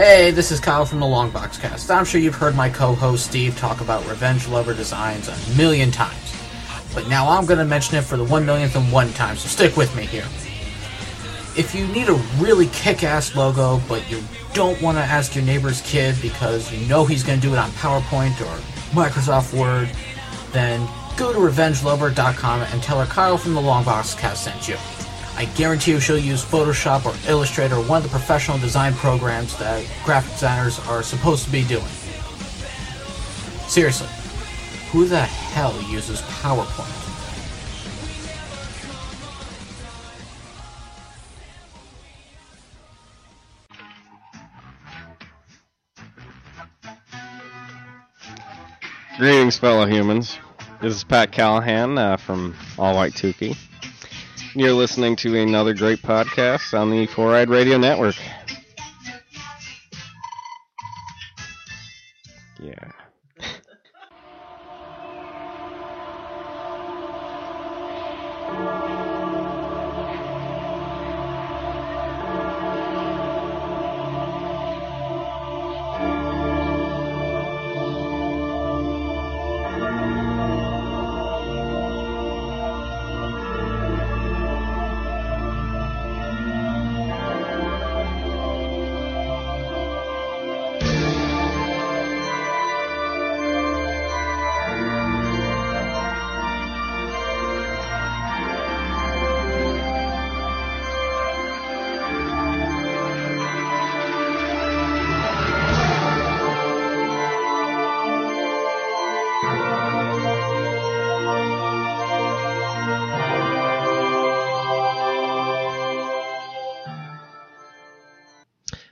Hey, this is Kyle from the Longbox Cast. I'm sure you've heard my co-host Steve talk about Revenge Lover designs a million times. But now I'm going to mention it for the one millionth and one time, so stick with me here. If you need a really kick-ass logo, but you don't want to ask your neighbor's kid because you know he's going to do it on PowerPoint or Microsoft Word, then go to RevengeLover.com and tell her Kyle from the Longbox Cast sent you. I guarantee you she'll use Photoshop or Illustrator one of the professional design programs that graphic designers are supposed to be doing. Seriously, who the hell uses PowerPoint? Greetings, fellow humans. This is Pat Callahan uh, from All White Tukey. You're listening to another great podcast on the Four Eyed Radio Network. Yeah.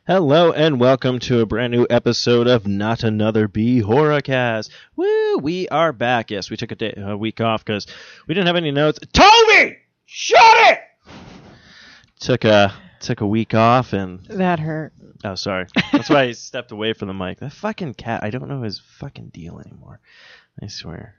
Hello and welcome to a brand new episode of Not Another B Horrorcast. Woo! We are back. Yes, we took a, day, a week off because we didn't have any notes. Toby, shut it! Took a took a week off and That hurt. oh sorry. That's why I stepped away from the mic. That fucking cat. I don't know his fucking deal anymore. I swear.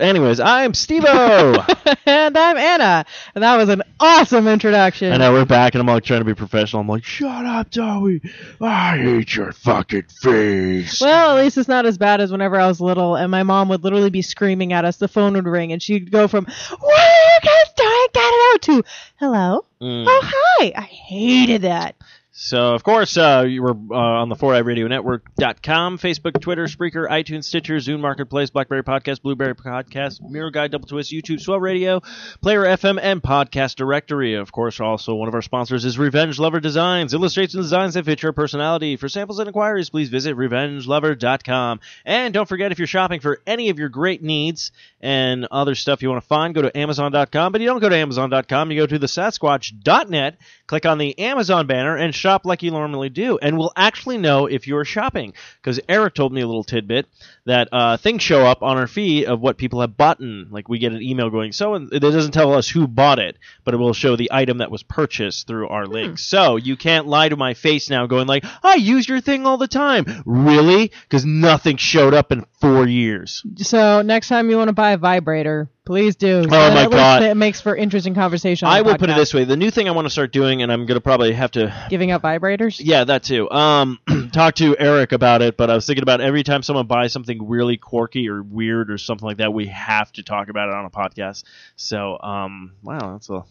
Anyways, I'm Stevo. and I'm Anna. And that was an awesome introduction. And now we're back, and I'm like trying to be professional. I'm like, shut up, Toby. I hate your fucking face. Well, at least it's not as bad as whenever I was little and my mom would literally be screaming at us. The phone would ring and she'd go from, What are you guys doing? Get it out to, Hello? Mm. Oh, hi. I hated that. So, of course, uh, you were uh, on the 4i Radio Network.com, Facebook, Twitter, Spreaker, iTunes, Stitcher, Zune Marketplace, Blackberry Podcast, Blueberry Podcast, Miro Guide, Double Twist, YouTube, Swell Radio, Player FM, and Podcast Directory. Of course, also one of our sponsors is Revenge Lover Designs, illustrates and designs that fit your personality. For samples and inquiries, please visit RevengeLover.com. And don't forget, if you're shopping for any of your great needs and other stuff you want to find, go to Amazon.com. But you don't go to Amazon.com, you go to the Sasquatch.net, click on the Amazon banner, and shop like you normally do. And we'll actually know if you're shopping. Because Eric told me a little tidbit that uh, things show up on our feed of what people have bought. Like we get an email going, so and it doesn't tell us who bought it, but it will show the item that was purchased through our link. So you can't lie to my face now, going like, I use your thing all the time. Really? Because nothing showed up in four years. So next time you want to buy a vibrator, please do. Oh, my God. It makes for interesting conversation. on I the will put it this way: the new thing I want to start doing, and I'm gonna probably have to Giving out vibrators? Yeah, that too. Um, talk to Eric about it, but I was thinking about every time someone buys something really quirky or weird or something like that, we have to talk about it on a podcast. So, um, wow, that's a.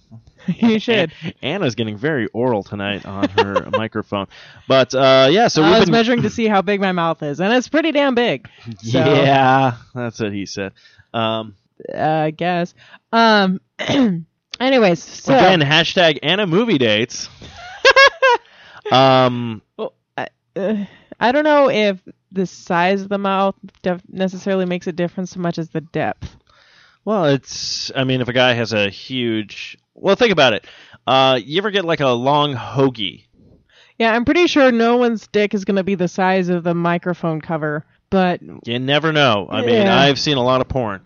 you should. Anna's getting very oral tonight on her microphone, but uh, yeah. So I was been. measuring to see how big my mouth is, and it's pretty damn big. So, Yeah, that's what he said. Um, I guess. Um. anyways, so again, hashtag Anna movie dates. um, uh, I don't know if the size of the mouth necessarily makes a difference so much as the depth. Well, it's. I mean, if a guy has a huge. Well, think about it. Uh, you ever get like a long hoagie? Yeah, I'm pretty sure no one's dick is going to be the size of the microphone cover, but You never know. I mean, I've seen a lot of porn.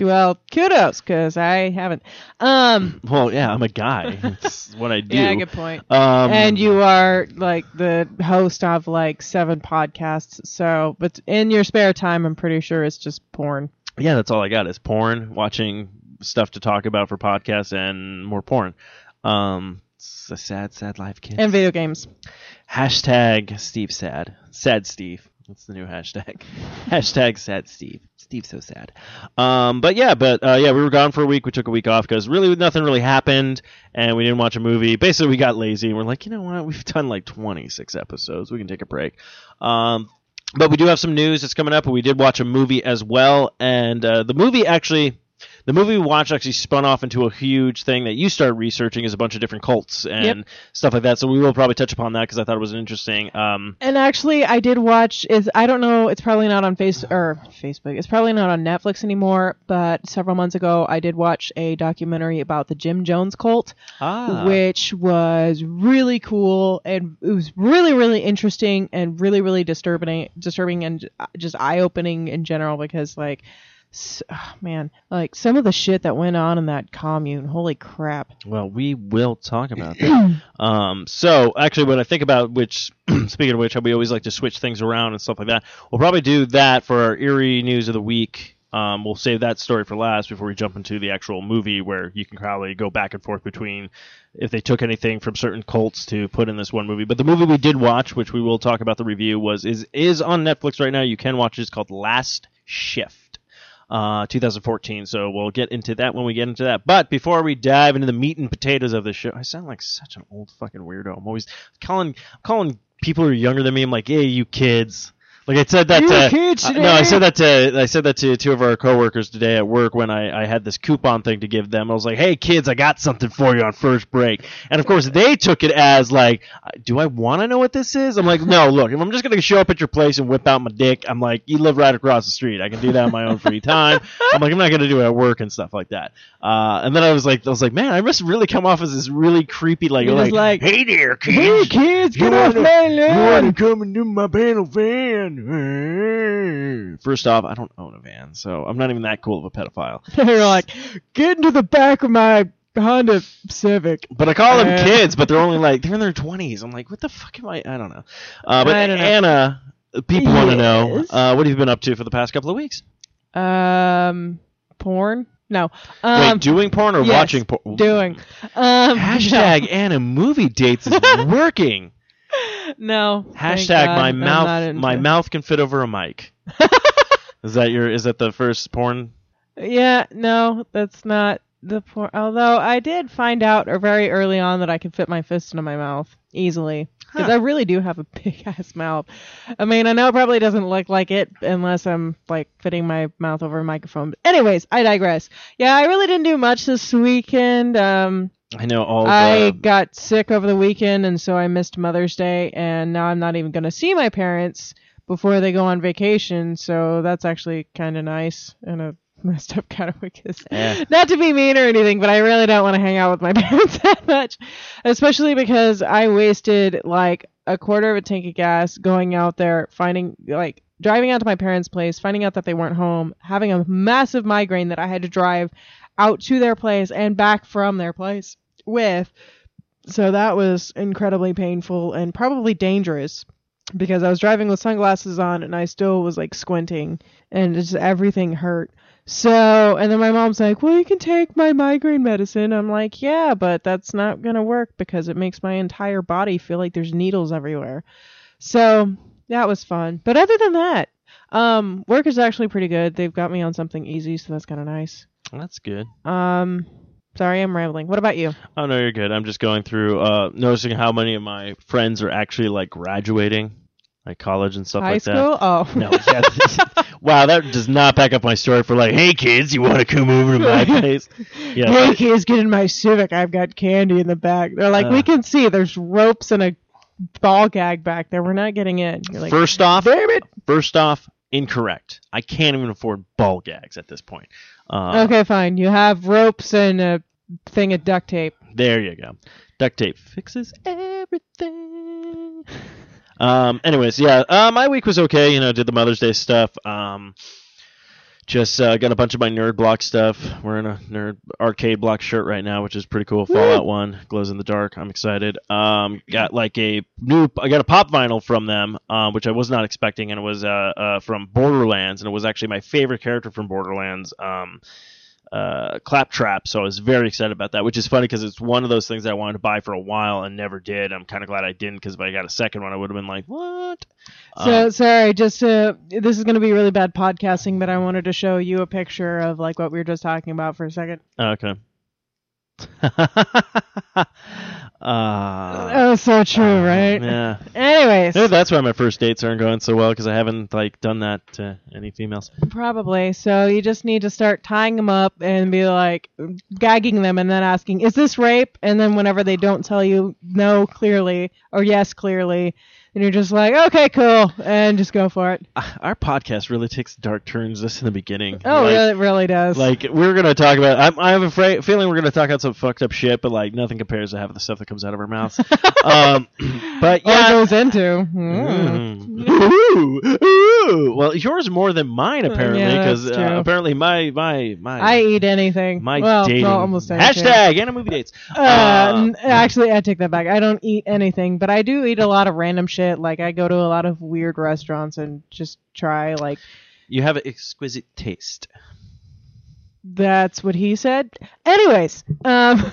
Well, kudos because I haven't. Um, Well, yeah, I'm a guy. It's what I do. yeah, good point. Um, and you are like the host of like seven podcasts, so but in your spare time, I'm pretty sure it's just porn. Yeah, that's all I got is porn, watching stuff to talk about for podcasts, and more porn. Um, It's a sad, sad life, kid. And video games. Hashtag Steve sad. Sad Steve. That's the new hashtag. hashtag sad Steve. Steve's so sad. Um, but yeah, but uh, yeah, we were gone for a week. We took a week off because really nothing really happened, and we didn't watch a movie. Basically, we got lazy and we're like, you know what? We've done like 26 episodes. We can take a break. Um, but we do have some news that's coming up, we did watch a movie as well. And uh, the movie actually, the movie we watched actually spun off into a huge thing that you started researching is a bunch of different cults and Yep. stuff like that. So we will probably touch upon that because I thought it was interesting. Um, And actually, I did watch. Is I don't know. It's probably not on face or Facebook. It's probably not on Netflix anymore. But several months ago, I did watch a documentary about the Jim Jones cult, ah, which was really cool and it was really, really interesting and really, really disturbing, disturbing and just eye opening in general because like. S- oh, man, like some of the shit that went on in that commune, holy crap! well, we will talk about that. um, so actually, when I think about which, speaking of which, we always like to switch things around and stuff like that. We'll probably do that for our eerie news of the week. Um, we'll save that story for last before we jump into the actual movie, where you can probably go back and forth between if they took anything from certain cults to put in this one movie. But the movie we did watch, which we will talk about the review, was is is on Netflix right now. You can watch it. It's called Last Shift. Uh, 2014. So we'll get into that when we get into that. But before we dive into the meat and potatoes of the show, I sound like such an old fucking weirdo. I'm always calling calling people who are younger than me. I'm like, hey, you kids. Like I said that to uh, no, I said that to I said that to two of our coworkers today at work when I, I had this coupon thing to give them. I was like, "Hey kids, I got something for you on first break," and of course they took it as like, "Do I want to know what this is?" I'm like, "No, look, if I'm just gonna show up at your place and whip out my dick, I'm like, you live right across the street. I can do that in my own free time. I'm like, I'm not gonna do it at work and stuff like that." Uh, and then I was like, I was like, man, I must really come off as this really creepy like, just like, hey there, kids. Hey kids, You get off wanna- my You lawn! to come into my panel van? First off, I don't own a van, so I'm not even that cool of a pedophile. They're like, get into the back of my Honda Civic. But I call them Uh, kids, but they're only like they're in their 20s. I'm like, what the fuck am I? I don't know. Uh, but don't know. Anna, people want to know Yes. uh, what have you been up to for the past couple of weeks? Um, porn? No. Um, Wait, doing porn or yes, watching porn? doing. Um, Hashtag Anna movie dates is working. No. Hashtag God, my I'm mouth my mouth can fit over a mic. is that your is that the first porn? Yeah, no, that's not the porn. Although I did find out very early on that I could fit my fist into my mouth easily. Because Huh. I really do have a big ass mouth. I mean, I know it probably doesn't look like it unless I'm like fitting my mouth over a microphone. But anyways, I digress. Yeah, I really didn't do much this weekend. Um, I know all I got sick over the weekend, and so I missed Mother's Day, and now I'm not even going to see my parents before they go on vacation. So that's actually kind of nice in a messed up kind of way. 'cause- Yeah. Not to be mean or anything, but I really don't want to hang out with my parents that much, especially because I wasted like a quarter of a tank of gas going out there, finding like driving out to my parents' place, finding out that they weren't home, having a massive migraine that I had to drive out to their place and back from their place with. So that was incredibly painful and probably dangerous because I was driving with sunglasses on and I still was like squinting and just everything hurt. So, and then my mom's like, "Well, you can take my migraine medicine." I'm like, "Yeah, but that's not going to work because it makes my entire body feel like there's needles everywhere." So, that was fun. But other than that, um work is actually pretty good. They've got me on something easy, so that's kind of nice. That's good. Um sorry, I'm rambling. What about you? Oh no, you're good. I'm just going through uh noticing how many of my friends are actually like graduating, like college and stuff High like school? Oh. that. No, yeah, wow, that does not back up my story for like, hey kids, you want to come over to my place? Yeah, Hey kids, get in my Civic. I've got candy in the back. They're like, Uh. we can see there's ropes and a ball gag back there. We're not getting in. You're like, first off, damn it. first off, incorrect. I can't even afford ball gags at this point. Uh, Okay, fine. You have ropes and a thing of duct tape. There you go. Duct tape fixes everything. Um. Anyways, yeah. Uh, my week was okay. You know, did the Mother's Day stuff. Um. Just uh, got a bunch of my nerd block stuff. Wearing a nerd arcade block shirt right now, which is pretty cool. Fallout One glows in the dark. I'm excited. Um, got like a new. I got a pop vinyl from them, um, which I was not expecting, and it was uh, uh from Borderlands, and it was actually my favorite character from Borderlands. Um, uh, Claptrap. So I was very excited about that, which is funny because it's one of those things I wanted to buy for a while and never did. I'm kind of glad I didn't because if I got a second one, I would have been like, what? So Um, sorry, just to this is going to be really bad podcasting, but I wanted to show you a picture of like what we were just talking about for a second. okay. uh, oh, so true, right? Yeah. Anyways, Maybe that's why my first dates aren't going so well because I haven't like done that to any females. probably. So you just need to start tying them up and be like gagging them, and then asking, "Is this rape?" And then whenever they don't tell you no clearly or yes clearly, then you're just like, "Okay, cool," and just go for it. Ah, Our podcast really takes dark turns just in the beginning. Oh, Like- yeah, it really does. Like we're gonna talk about. I'm, I have a fra- feeling we're gonna talk about some fucked up shit, but like nothing compares to half of the stuff that comes out of our mouths. um, but Or yeah. goes into. Mm. Mm. Ooh, ooh. Well, yours more than mine apparently, because that's uh, apparently my my my I eat anything. my well, dating no, almost anything. hashtag Anna movie dates. Uh, Uh, actually, I take that back. I don't eat anything, but I do eat a lot of random shit. Like I go to a lot of weird restaurants and just try. Like you have an exquisite taste. that's what he said. Anyways, um,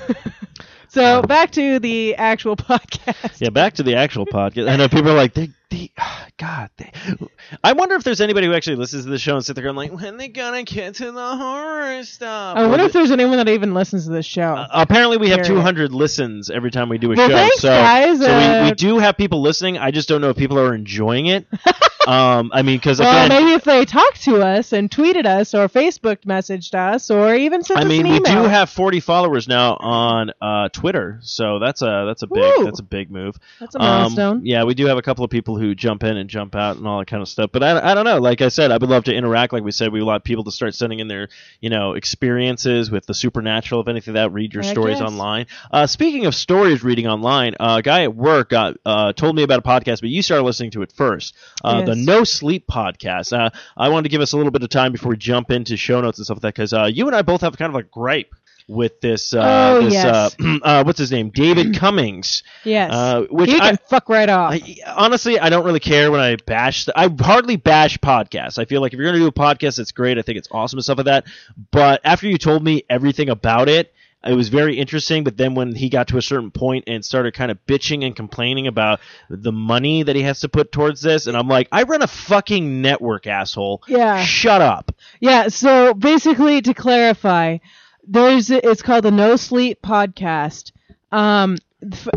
so back to the actual podcast. Yeah, back to the actual podcast. I know people are like, they, they, God, they. I wonder if there's anybody who actually listens to the show and sit there going like, when they gonna get to the horror stuff? I wonder the- if there's anyone that even listens to this show. Uh, apparently, we have Period. 200 listens every time we do a Well, show. thanks, so, guys. so we, Uh, we do have people listening. I just don't know if people are enjoying it. um, I mean, because well, again, maybe if they talked to us and tweeted us or Facebook messaged us or even sent I us mean, an we do have 40 followers now on uh, Twitter, so that's a that's a big Woo. that's a big move. That's a Um, milestone. yeah, we do have a couple of people who jump in and jump out and all that kind of stuff. But I, I don't know. Like I said, I would love to interact. Like we said, we want people to start sending in their you know experiences with the supernatural, if anything that read your Heck stories yes. online. Uh, speaking of stories reading online, uh, a guy at work got uh, told me about a podcast, but you started listening to it first. Uh, The No Sleep podcast. Uh, I wanted to give us a little bit of time before we jump into show notes and stuff like that because uh, you and I both have kind of a gripe with this. Uh, Oh, this yes. uh, uh, what's his name? David Cummings. yes. Uh, which you I, fuck right off. I, honestly, I don't really care when I bash. I hardly bash podcasts. I feel like if you're going to do a podcast, it's great. I think it's awesome and stuff like that. But after you told me everything about it, it was very interesting. But then when he got to a certain point and started kind of bitching and complaining about the money that he has to put towards this, and I'm like, I run a fucking network, asshole. Yeah. Shut up. Yeah, so basically to clarify, there's it's called the No Sleep podcast. Um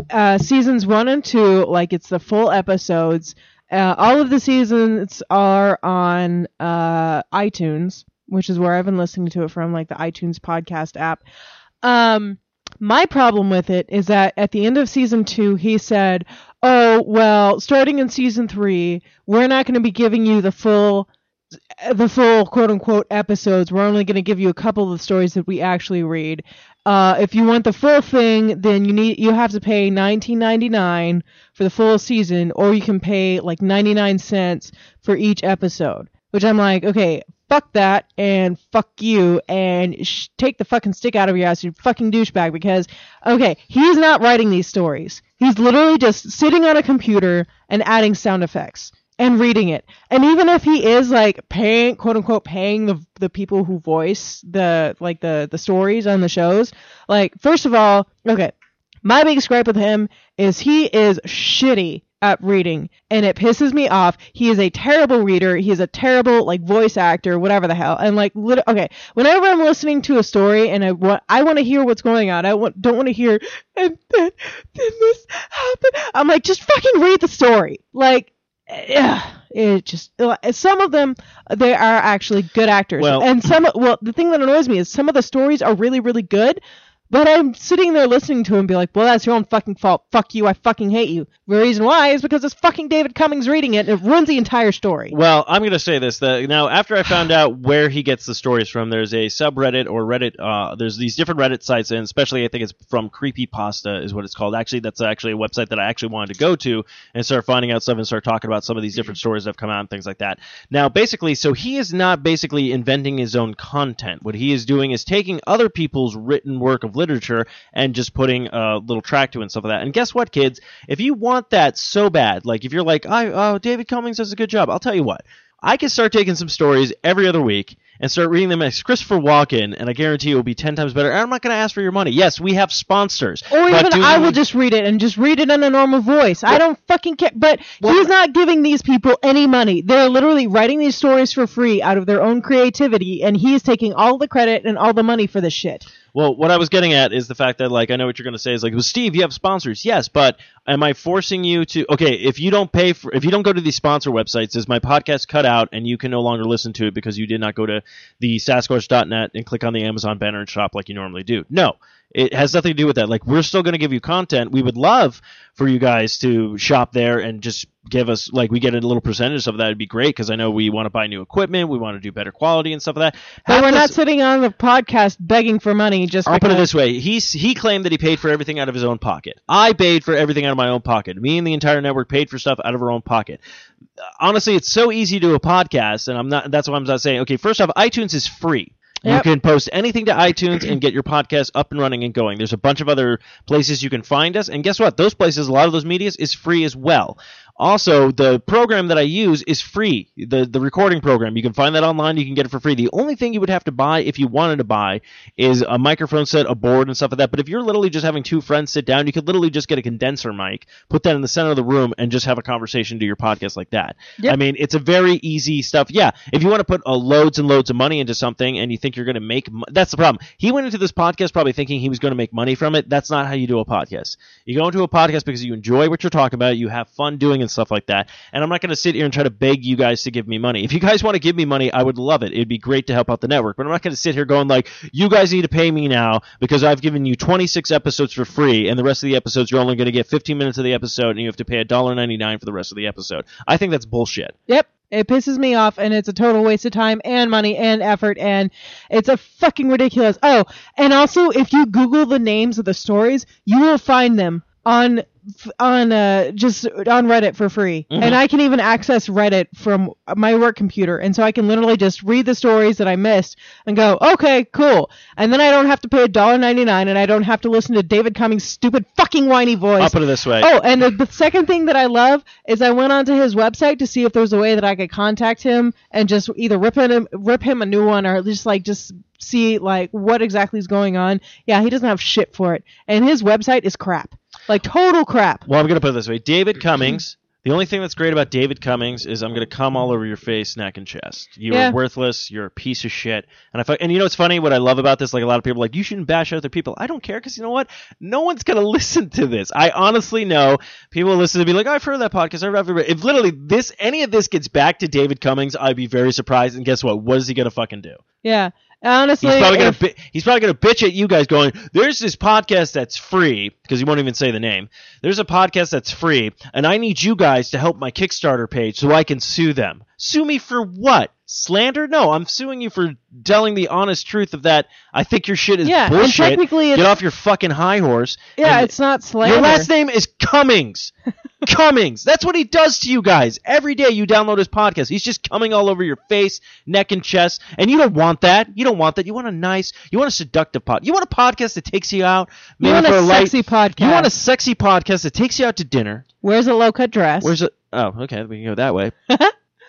uh, seasons 1 and 2, like it's the full episodes. Uh, all of the seasons are on uh, iTunes, which is where I've been listening to it from, like the iTunes podcast app. Um, my problem with it is that at the end of season two, he said, "Oh well, starting in season three, we're not going to be giving you the full." the full quote unquote episodes. We're only going to give you a couple of the stories that we actually read. Uh, if you want the full thing, then you need you have to pay 19.99 for the full season, or you can pay like 99 cents for each episode. Which I'm like, okay, fuck that, and fuck you, and sh- take the fucking stick out of your ass, you fucking douchebag. Because okay, he's not writing these stories. He's literally just sitting on a computer and adding sound effects and reading it. And even if he is like paying, quote unquote, paying the the people who voice the like the the stories on the shows, like first of all, okay, my biggest gripe with him is he is shitty at reading and it pisses me off. He is a terrible reader. He is a terrible like voice actor, whatever the hell. And like lit- okay, whenever I'm listening to a story and I want I want to hear what's going on. I want don't want to hear and then then this happened. I'm like just fucking read the story. Like yeah, it just some of them they are actually good actors, Well- and some well the thing that annoys me is some of the stories are really really good, but I'm sitting there listening to him be like, well that's your own fucking fault. Fuck you, I fucking hate you. The reason why is because it's fucking David Cummings reading it, and it ruins the entire story. Well, I'm going to say this. That now, after I found out where he gets the stories from, there's a subreddit or Reddit. Uh, there's these different Reddit sites, and especially I think it's from Creepypasta is what it's called. Actually, that's actually a website that I actually wanted to go to and start finding out stuff and start talking about some of these different stories that have come out and things like that. Now, basically, so he is not basically inventing his own content. What he is doing is taking other people's written work of literature and just putting a little track to it and stuff like that. And guess what, kids? If you want that so bad, like if you're like, I, oh, David Cummings does a good job, I'll tell you what. I can start taking some stories every other week and start reading them as Christopher Walken, and I guarantee it will be ten times better. And I'm not going to ask for your money. Yes, we have sponsors, Or even I we- will just read it and just read it in a normal voice. I don't fucking care. But he's not giving these people any money. They're literally writing these stories for free out of their own creativity, and he is taking all the credit and all the money for this shit. Well, what I was getting at is the fact that, like, I know what you're going to say is like, well, Steve, you have sponsors, yes, but am I forcing you to? Okay, if you don't pay for, if you don't go to these sponsor websites, is my podcast cut out and you can no longer listen to it because you did not go to the Sasquatch.net and click on the Amazon banner and shop like you normally do? No, it has nothing to do with that. Like, we're still going to give you content. We would love for you guys to shop there and just give us like we get a little percentage of that. It'd be great because I know we want to buy new equipment, we want to do better quality and stuff like that. But Half we're the not sitting on the podcast begging for money just I'll because. put it this way: he's he claimed that he paid for everything out of his own pocket. I paid for everything out of my own pocket. Me and the entire network paid for stuff out of our own pocket. Honestly, it's so easy to do a podcast, and I'm not. That's why I'm not saying. Okay, first off, iTunes is free. Yep. You can post anything to iTunes and get your podcast up and running and going. There's a bunch of other places you can find us, and guess what? Those places, a lot of those medias, is free as well. Also, the program that I use is free. The the recording program. You can find that online. You can get it for free. The only thing you would have to buy if you wanted to buy is a microphone set, a board, and stuff like that. But if you're literally just having two friends sit down, you could literally just get a condenser mic, put that in the center of the room, and just have a conversation, do your podcast like that. Yep. I mean, it's a very easy stuff. Yeah, if you want to put uh, loads and loads of money into something and you think you're going to make, mo- that's the problem. He went into this podcast probably thinking he was going to make money from it. That's not how you do a podcast. You go into a podcast because you enjoy what you're talking about, you have fun doing and stuff like that. And I'm not going to sit here and try to beg you guys to give me money. If you guys want to give me money, I would love it. It'd be great to help out the network. But I'm not going to sit here going like, you guys need to pay me now because I've given you 26 episodes for free, and the rest of the episodes you're only going to get 15 minutes of the episode, and you have to pay $1.99 for the rest of the episode. I think that's bullshit. Yep. It pisses me off and it's a total waste of time and money and effort and it's a fucking ridiculous. Oh, and also if you Google the names of the stories, you will find them on on uh just on Reddit for free. Mhm. And I can even access Reddit from my work computer and so I can literally just read the stories that I missed and go, "Okay, cool." And then I don't have to pay a dollar ninety nine, and I don't have to listen to David Cummings' stupid fucking whiny voice. I'll put it this way. Oh, and the, the second thing that I love is I went onto his website to see if there's a way that I could contact him and just either rip him rip him a new one or just like just see like what exactly is going on. Yeah, he doesn't have shit for it, and his website is crap, like total crap. Well, I'm going to put it this way David Cummings. The only thing that's great about David Cummings is I'm going to come all over your face, neck, and chest. You're worthless. You're a piece of shit. And I and you know what's funny? What I love about this, like a lot of people are like you shouldn't bash other people. I don't care because you know what? No one's going to listen to this. I honestly know people listen to me like I've heard that podcast. I've heard if literally this any of this gets back to David Cummings, I'd be very surprised. And guess what? What is he going to fucking do? Yeah, honestly, He's probably gonna he's probably gonna bitch at you guys, going, "There's this podcast that's free because he won't even say the name. There's a podcast that's free, and I need you guys to help my Kickstarter page so I can sue them. Sue me for what? Slander? No, I'm suing you for telling the honest truth of that. I think your shit is yeah, and technically, Get off your fucking high horse. yeah, it's not slander. your last name is Cummings. Cummings. That's what he does to you guys. Every day you download his podcast. He's just coming all over your face, neck, and chest. And you don't want that. You don't want that. You want a nice, you want a seductive pod. You want a podcast that takes you out, you want for a a light. sexy podcast. You want a sexy podcast that takes you out to dinner. Wears a low cut dress. Where's it? Oh, okay. We can go that way.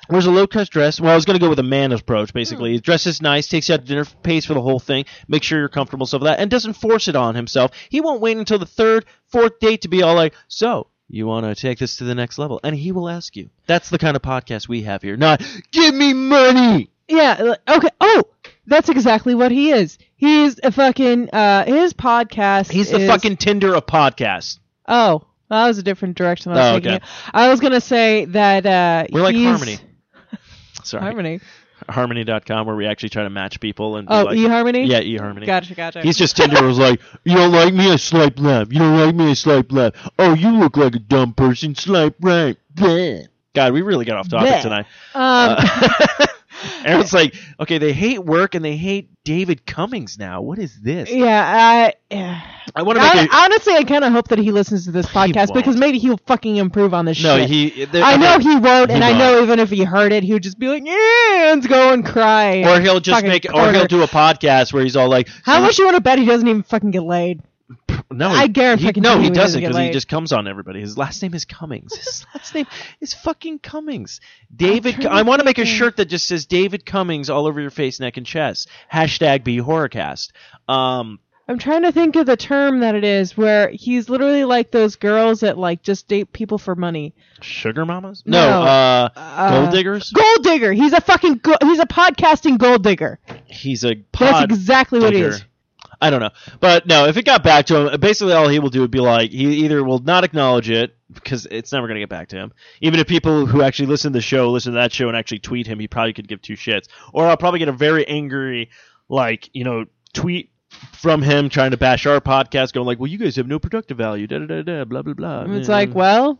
Wears a low cut dress. Well, I was going to go with a man approach, basically. He dresses nice, takes you out to dinner, pays for the whole thing, make sure you're comfortable, stuff like that, and doesn't force it on himself. He won't wait until the third, fourth date to be all like, so, you want to take this to the next level? And he will ask you. That's the kind of podcast we have here. Not, give me money! Yeah. Okay. Oh, that's exactly what he is. He's a fucking. Uh, his podcast. He's the is- fucking Tinder of podcasts. Oh, that was a different direction I was Oh, taking okay. it. I was gonna say that uh, We're like he's- Harmony. Sorry. Harmony. Harmony.com, where we actually try to match people. and Oh, like, eHarmony. Yeah, eHarmony. Gotcha, gotcha. He's just Tinder was like, you don't like me, I swipe left. You don't like me, I swipe left. Oh, you look like a dumb person, swipe right. Bleh. God, we really got off topic Bleh. tonight. um, Uh, Aaron's like, okay, they hate work and they hate David Cummings now. What is this? yeah. I, yeah. I want to make I, a honestly, I kind of hope that he listens to this podcast because maybe he'll fucking improve on this no. shit. He. there- I know he won't, and He I know even if he heard it, he would just be like, "Yeah," and go and cry. Or he'll just make, or he'll do a podcast where he's all like, How much you want to bet he doesn't even fucking get laid? No, I guarantee he, no, he doesn't because he just comes on everybody. His last name is Cummings. His last name is fucking Cummings. David, I want to make a shirt that just says David Cummings all over your face, neck, and chest. Hashtag be horrorcast. Um, I'm trying to think of the term that it is where he's literally like those girls that like just date people for money. sugar mamas? No. No, uh, Uh, gold diggers. Gold digger. He's a fucking go- he's a podcasting gold digger. He's a That's pod exactly what he is. I don't know, but no. If it got back to him, basically all he will do would be like he either will not acknowledge it because it's never going to get back to him. Even if people who actually listen to the show listen to that show and actually tweet him, he probably could give two shits. Or I'll probably get a very angry, like you know, tweet from him trying to bash our podcast, going like, "Well, you guys have no productive value." Da da da da. Blah blah blah. It's like, well,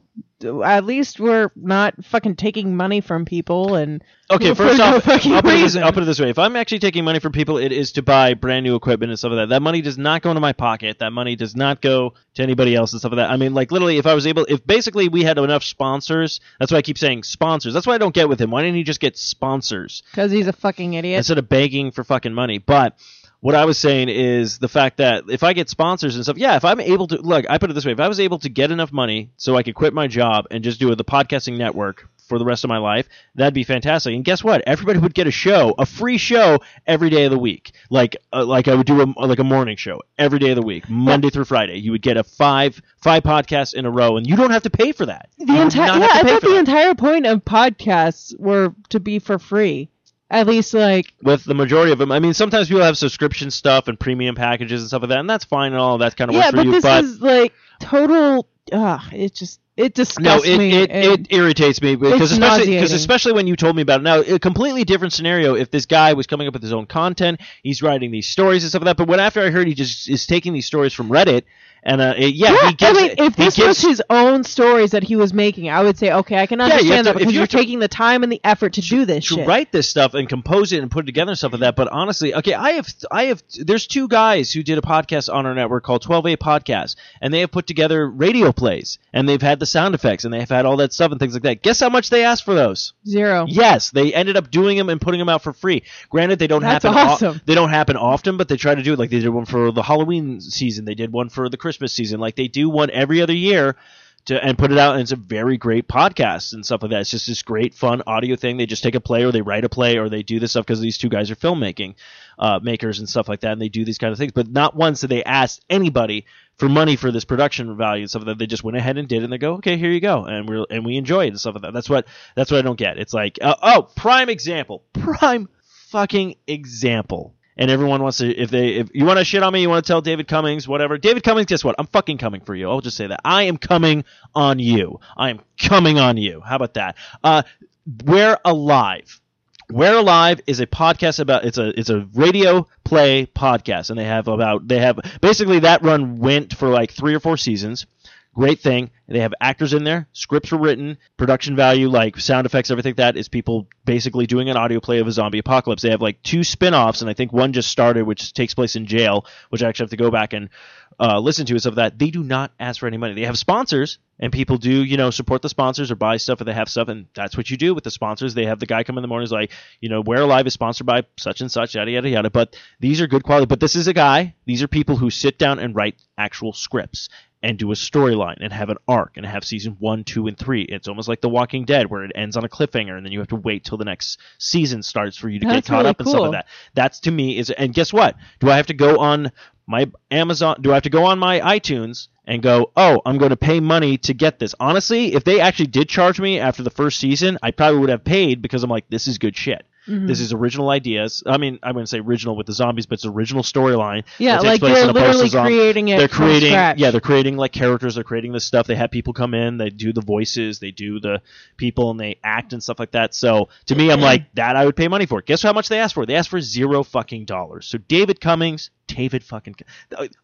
at least we're not fucking taking money from people and Okay, first no off, I'll put, it this. I'll put it this way: if I'm actually taking money from people, it is to buy brand new equipment and stuff like that. That money does not go into my pocket. That money does not go to anybody else and stuff like that. I mean, like literally, if I was able, if basically we had enough sponsors, that's why I keep saying sponsors. That's why I don't get with him. Why didn't he just get sponsors because he's a fucking idiot. instead of begging for fucking money? But what I was saying is the fact that if I get sponsors and stuff, yeah, if I'm able to look, I put it this way: if I was able to get enough money so I could quit my job and just do the podcasting network for the rest of my life, that'd be fantastic. And guess what? Everybody would get a show, a free show every day of the week, like uh, like I would do a like a morning show every day of the week, Monday through Friday. You would get a five five podcasts in a row, and you don't have to pay for that. The entire yeah, I thought the that. entire point of podcasts were to be for free. At least like with the majority of them. I mean, sometimes people have subscription stuff and premium packages and stuff like that, and that's fine and all. That kind of yeah, works for you. this but is like total. Uh, it just it no, disgusts it, me. it, it irritates me because especially because especially when you told me about it. Now, a completely different scenario if this guy was coming up with his own content, he's writing these stories and stuff like that. But when after I heard he just is taking these stories from Reddit. And uh, it- yeah, yeah, he gives. I mean, if he this gives, was his own stories that he was making, I would say, okay, I can understand to- that because you you're to- taking the time and the effort to do this to shit. write this stuff and compose it and put it together and stuff like that. But honestly, okay, I have I have there's two guys who did a podcast on our network called 12A Podcast, and they have put together radio plays and they've had the sound effects and they've had all that stuff and things like that. Guess how much they asked for those? Zero. Yes, they ended up doing them and putting them out for free. Granted, they don't That's happen. o- awesome. they don't happen often, but they try to do it. Like they did one for the Halloween season. They did one for the Christmas season. Like they do one every other year. To, and put it out, and it's a very great podcast and stuff like that. It's just this great, fun audio thing. They just take a play, or they write a play, or they do this stuff because these two guys are filmmaking uh, makers and stuff like that, and they do these kind of things. But not once did they ask anybody for money for this production value and stuff like that. They just went ahead and did, and they go, okay, here you go, and we and we enjoy it and stuff like that. That's what that's what I don't get. It's like, uh, oh, prime example, prime fucking example. And everyone wants to, if they, if you want to shit on me, you want to tell David Cummings, whatever. David Cummings, guess what? I'm fucking coming for you. I'll just say that. I am coming on you. I am coming on you. How about that? Uh, we're alive. We're Alive is a podcast about it's a it's a radio play podcast and they have about they have basically that run went for like 3 or 4 seasons. Great thing. They have actors in there, scripts were written, production value like sound effects everything like that is people basically doing an audio play of a zombie apocalypse. They have like two spin-offs and I think one just started which takes place in jail, which I actually have to go back and uh, listen to stuff like that. They do not ask for any money. They have sponsors, and people do, you know, support the sponsors or buy stuff if they have stuff, and that's what you do with the sponsors. They have the guy come in the morning, is like, you know, We're Alive is sponsored by such and such, yada yada yada. But these are good quality. But this is a guy. These are people who sit down and write actual scripts and do a storyline and have an arc and have season one, two, and three. It's almost like The Walking Dead, where it ends on a cliffhanger, and then you have to wait till the next season starts for you to That's get caught really up and stuff like that. That's to me is. And guess what? Do I have to go on my Amazon? Do I have to go on my iTunes and go? Oh, I'm going to pay money to get this. Honestly, if they actually did charge me after the first season, I probably would have paid because I'm like, this is good shit. Mm-hmm. This is original ideas. I mean, I wouldn't say original with the zombies, but it's original storyline. Yeah, like place you're in a literally creating it They're creating, yeah, they're creating like characters. They're creating this stuff. They have people come in. They do the voices. They do the people, and they act and stuff like that. So to me, I'm like that. I would pay money for. Guess how much they asked for? They asked for zero fucking dollars. So David Cummings, David fucking.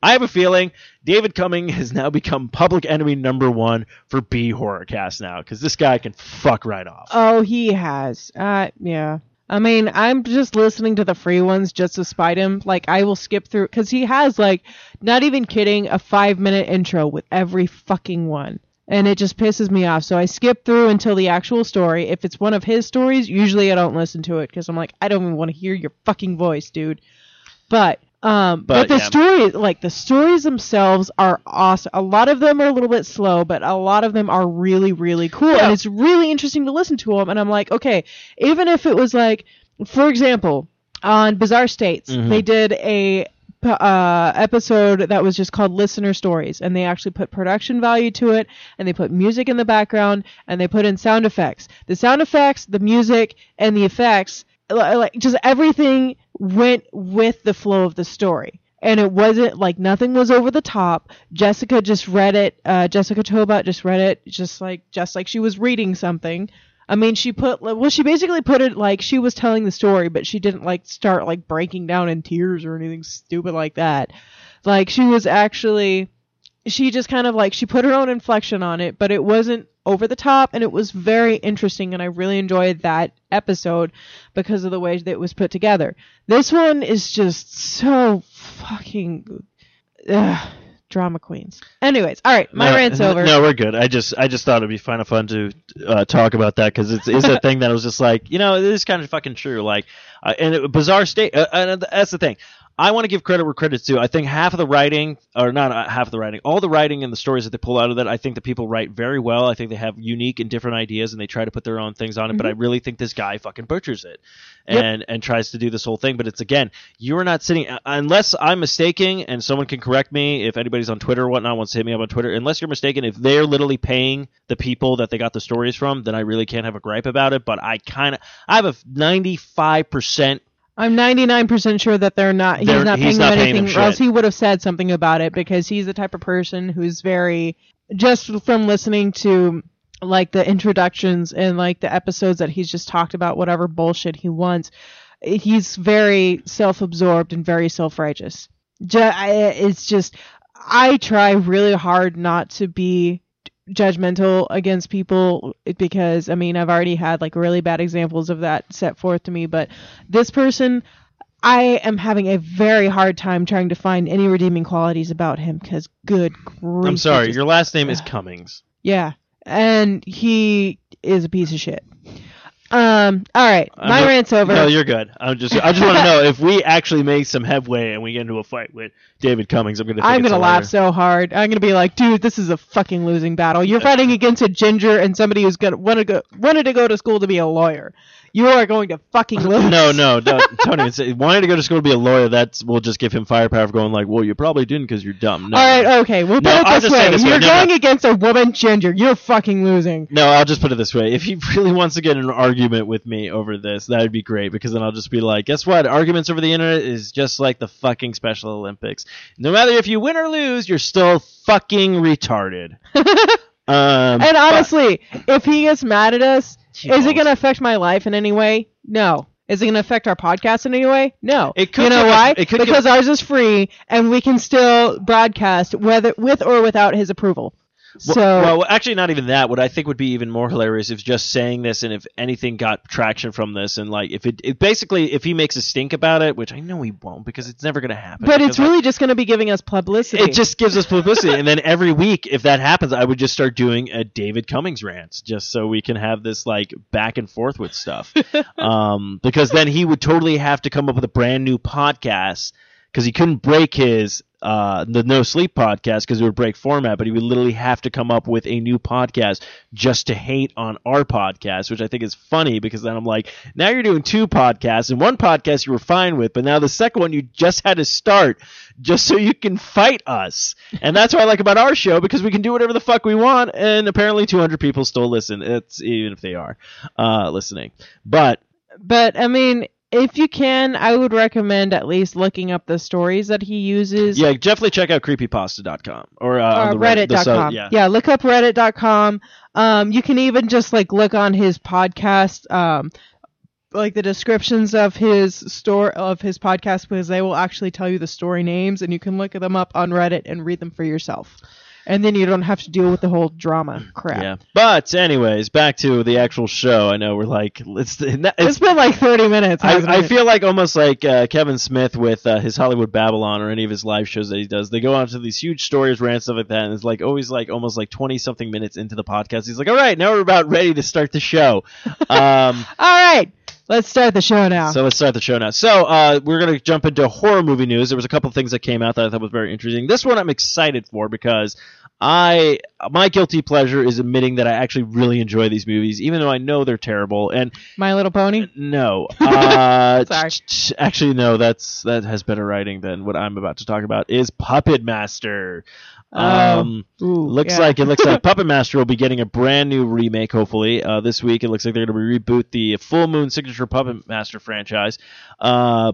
I have a feeling David Cummings has now become public enemy number one for B horror cast now because this guy can fuck right off. Oh, he has. Uh, yeah. I mean, I'm just listening to the free ones just to spite him. Like, I will skip through because he has like, not even kidding, a five minute intro with every fucking one, and it just pisses me off. So I skip through until the actual story. If it's one of his stories, usually I don't listen to it because I'm like, I don't even want to hear your fucking voice, dude. But Um, But, but, the yeah. stories, like the stories themselves, are awesome. A lot of them are a little bit slow, but a lot of them are really, really cool, Yeah. and it's really interesting to listen to them. And I'm like, okay, even if it was like, for example, on Bizarre States, Mhm. they did a uh, episode that was just called Listener Stories, and they actually put production value to it, and they put music in the background, and they put in sound effects. The sound effects, the music, and the effects, like just everything went with the flow of the story. And it wasn't like nothing was over the top. Jessica just read it. Uh, Jessica Chobot just read it, just like just like she was reading something. I mean, she put well, she basically put it like she was telling the story, but she didn't like start like breaking down in tears or anything stupid like that. Like she was actually, she just kind of like she put her own inflection on it, but it wasn't over the top, and it was very interesting, and I really enjoyed that episode because of the way that it was put together. This one is just so fucking. Ugh, drama queens. Anyways, all right, my no, rant's over. No, we're good. I just I just thought it'd be kind of fun to uh, talk about that because it's, it's a thing that was just like you know it is kind of fucking true. Like, uh, and it, bizarre state. Uh, and that's the thing. I want to give credit where credit's due. I think half of the writing, or not uh, half of the writing, all the writing and the stories that they pull out of that, I think the people write very well. I think they have unique and different ideas, and they try to put their own things on it. But I really think this guy fucking butchers it, Yep. and and tries to do this whole thing. But it's again, you are not sitting uh, unless I'm mistaken, and someone can correct me if anybody's on Twitter or whatnot wants to hit me up on Twitter. Unless you're mistaken, if they're literally paying the people that they got the stories from, then I really can't have a gripe about it. But I kind of, I have a 95 percent I'm 99% sure that they're not. He's They're- not he's paying not them paying them anything, or else he would have said something about it because he's the type of person who's very. Just from listening to like the introductions and like the episodes that he's just talked about whatever bullshit he wants, he's very self-absorbed and very self-righteous. It's just I try really hard not to be judgmental against people because I mean I've already had like really bad examples of that set forth to me, but this person I am having a very hard time trying to find any redeeming qualities about him because good grief. I'm sorry, just- your last name is Cummings. yeah, and he is a piece of shit. Um. All right, my not- rant's over. No, you're good. I'm just, I just want to know if we actually make some headway and we get into a fight with David Cummings. I'm gonna. I'm gonna laugh so hard. I'm gonna be like, dude, this is a fucking losing battle. You're fighting against a ginger and somebody who's gonna wanted go wanted to go to school to be a lawyer. You are going to fucking lose. No, no, no, Tony. It's, wanting to go to school to be a lawyer, that's will just give him firepower for going like, well, you probably didn't because you're dumb. No, All right, okay. We'll put No, I'll it this way. this. You're No, no. going against a woman ginger. You're fucking losing. No, I'll just put it this way. If he really wants to get in an argument with me over this, that would be great because then I'll just be like, guess what? Arguments over the internet is just like the fucking Special Olympics. No matter if you win or lose, you're still fucking retarded. um, And honestly, if he gets mad at us, Is it going to affect my life in any way? No. Is it going to affect our podcast in any way? No. It could you know give why? it could because ours is free and we can still broadcast whether with or without his approval. Well- So well, actually, not even that. What I think would be even more hilarious is just saying this, and if anything got traction from this, and like if it, it basically if he makes a stink about it, which I know he won't because it's never going to happen. but it's really just going to be giving us publicity. it just gives us publicity, and then every week, if that happens, I would just start doing a David Cummings rant, just so we can have this like back and forth with stuff. um, because then he would totally have to come up with a brand new podcast because he couldn't break his uh, the No Sleep podcast because it would break format, but he would literally have to come up with a new podcast just to hate on our podcast, which I think is funny because then I'm like, now you're doing two podcasts, and one podcast you were fine with, but now the second one you just had to start just so you can fight us. And that's what I like about our show because we can do whatever the fuck we want, and apparently 200 people still listen. It's even if they are uh, listening, but but I mean, if you can, I would recommend at least looking up the stories that he uses. yeah, definitely check out creepypasta.com or uh, uh, on the Reddit- reddit.com. yeah. look up reddit.com. Um, you can even just like look on his podcast, um, like the descriptions of his store of his podcast because they will actually tell you the story names and you can look them up on Reddit and read them for yourself. And then you don't have to deal with the whole drama crap. Yeah. But anyways, back to the actual show. I know we're like it's it's, It's been like 30 minutes. I, I feel like almost like uh, Kevin Smith with uh, his Hollywood Babble-On or any of his live shows that he does. They go on to these huge stories, rants, stuff like that, and it's like always like almost like twenty something minutes into the podcast. He's like, "All right, now we're about ready to start the show." Um, All right. Let's start the show now. So let's start the show now. So uh, we're gonna jump into horror movie news. There was a couple things that came out that I thought was very interesting. This one I'm excited for because I my guilty pleasure is admitting that I actually really enjoy these movies, even though I know they're terrible. And My Little Pony. no, uh, Sorry. actually no, that's that has better writing than what I'm about to talk about. Is Puppet Master. Oh, Um, Ooh, looks yeah. like it looks like Puppet Master will be getting a brand new remake. Hopefully, uh, this week it looks like they're going to reboot the Full Moon Signature Puppet Master franchise. Uh,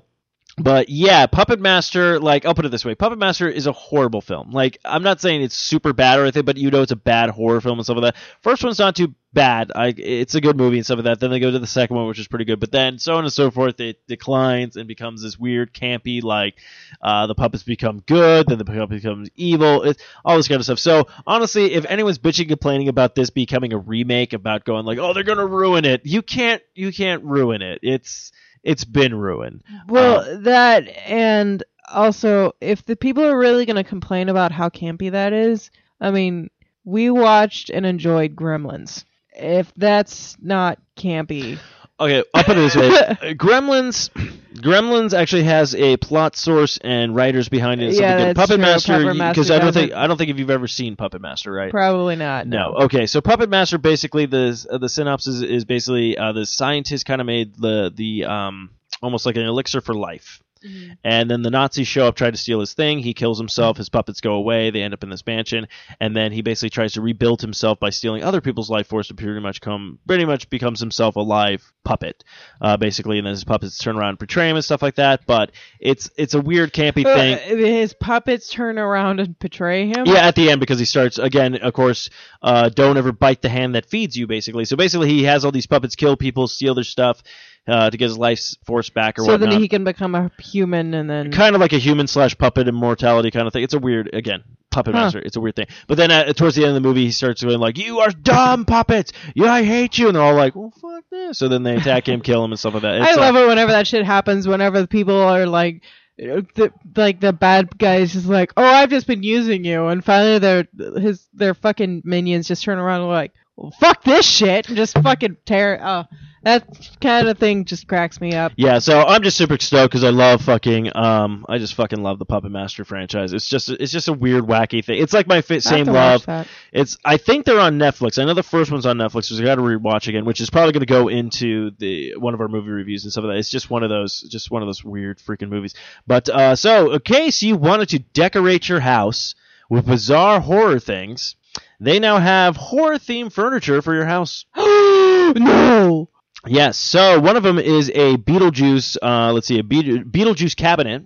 but yeah, Puppet Master, like I'll put it this way, Puppet Master is a horrible film. Like I'm not saying it's super bad or anything, but you know it's a bad horror film and stuff like that. First one's not too bad. I it's a good movie and stuff like that. Then they go to the second one, which is pretty good. But then so on and so forth, it declines and becomes this weird, campy, like uh, the puppets become good, then the puppet becomes evil, all this kind of stuff. So honestly, if anyone's bitching, complaining about this becoming a remake, about going like, oh, they're gonna ruin it, you can't, you can't ruin it. It's it's been ruined. Well, Uh, that and also, if the people are really going to complain about how campy that is, I mean, we watched and enjoyed Gremlins. If that's not campy, Okay, I'll put it this way: Gremlins, Gremlins actually has a plot source and writers behind it. Yeah, that's Puppet true. Master, because I don't think. I don't think if you've ever seen Puppet Master, right? probably not. No. Okay. So Puppet Master basically the uh, the synopsis is basically uh, the scientist kind of made the the um almost like an elixir for life. Mhm. And then the Nazis show up, try to steal his thing. He kills himself. His puppets go away. They end up in this mansion, and then he basically tries to rebuild himself by stealing other people's life force to pretty much come, pretty much becomes himself a live puppet, uh, basically. And then his puppets turn around and betray him and stuff like that. But it's it's a weird campy Uh, thing. his puppets turn around and betray him. Yeah, at the end because he starts again. Of course, uh, don't ever bite the hand that feeds you. Basically, so basically he has all these puppets kill people, steal their stuff uh, to get his life force back or So whatnot. then he can become a human, and then kind of like a human slash puppet immortality kind of thing. It's a weird again puppet Huh. master. It's a weird thing. But then uh, towards the end of the movie, he starts going like, "You are dumb puppets. Yeah, I hate you." And they're all like, "Well, fuck this." So then they attack him, kill him, and stuff like that. I It's, uh, love it whenever that shit happens. Whenever the people are like, the, like the bad guys just like, oh, I've just been using you, and finally their his their fucking minions just turn around and like, fuck this shit, and just fucking tear. Oh, that kind of thing just cracks me up. Yeah, so I'm just super stoked because I love fucking um I just fucking love the Puppet Master franchise. It's just it's just a weird wacky thing. It's like my fi- same love. It's I think they're on Netflix. I know the first one's on Netflix, so I got to rewatch again, which is probably going to go into the one of our movie reviews and stuff like that. It's just one of those just one of those weird freaking movies. But uh so in case you wanted to decorate your house with bizarre horror things, they now have horror themed furniture for your house. no. Yes. So one of them is a Beetlejuice. Uh, let's see, a Beetle- Beetlejuice cabinet.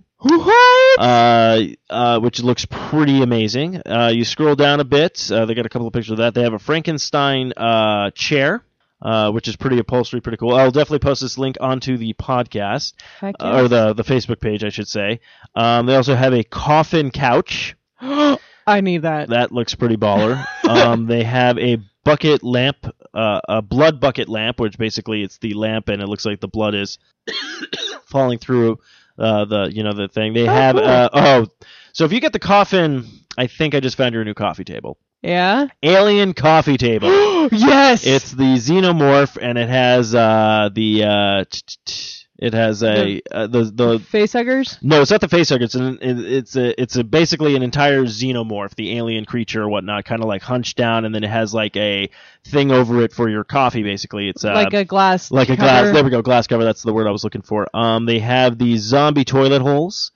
Uh, uh, which looks pretty amazing. Uh, you scroll down a bit. Uh, they got a couple of pictures of that. They have a Frankenstein uh, chair, uh, which is pretty upholstery, pretty cool. I'll definitely post this link onto the podcast uh, or the the Facebook page, I should say. Um, they also have a coffin couch. I need that. That looks pretty baller. um, they have a bucket lamp, uh, a blood bucket lamp, which basically it's the lamp and it looks like the blood is falling through uh, the you know the thing. They Oh, have cool. uh, oh, so if you get the coffin, I think I just found your new coffee table. Yeah. Alien coffee table. yes. it's the xenomorph and it has uh, the uh, t- t- t- it has a uh, the the facehuggers. no, it's not the facehugger. It's an it- it's a it's a basically an entire xenomorph, the alien creature or whatnot, kind of like hunched down, and then it has like a thing over it for your coffee. Basically, it's uh, like a glass. like a glass. There we go, glass cover. That's the word I was looking for. Um, they have these zombie toilet holes,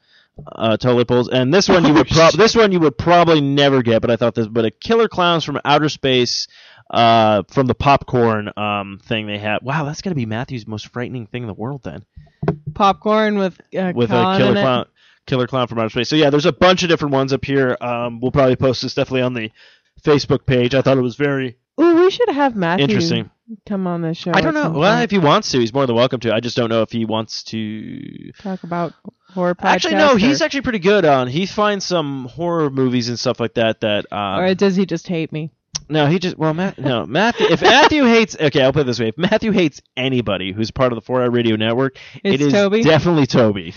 uh, toilet bowls, and this one you would prob this one you would probably never get, but I thought this, but a killer clowns from outer space. Uh, from the popcorn um thing they have. Wow, that's gonna be Matthew's most frightening thing in the world then popcorn with uh, with a killer clown, killer clown from outer space. So yeah, there's a bunch of different ones up here. Um, we'll probably post this definitely on the Facebook page. I thought it was very Ooh, we should have Matthew interesting. come on the show. I don't know. Well, if he wants to, he's more than welcome to. I just don't know if he wants to. talk about horror podcasts. Actually, no. or- He's actually pretty good on. He finds some horror movies and stuff like that. That um, or does he just hate me? No, he just well, Matt, no, Matthew. If Matthew hates, okay, I'll put it this way: if Matthew hates anybody who's part of the Four Eye Radio Network, It's it is Toby. definitely Toby.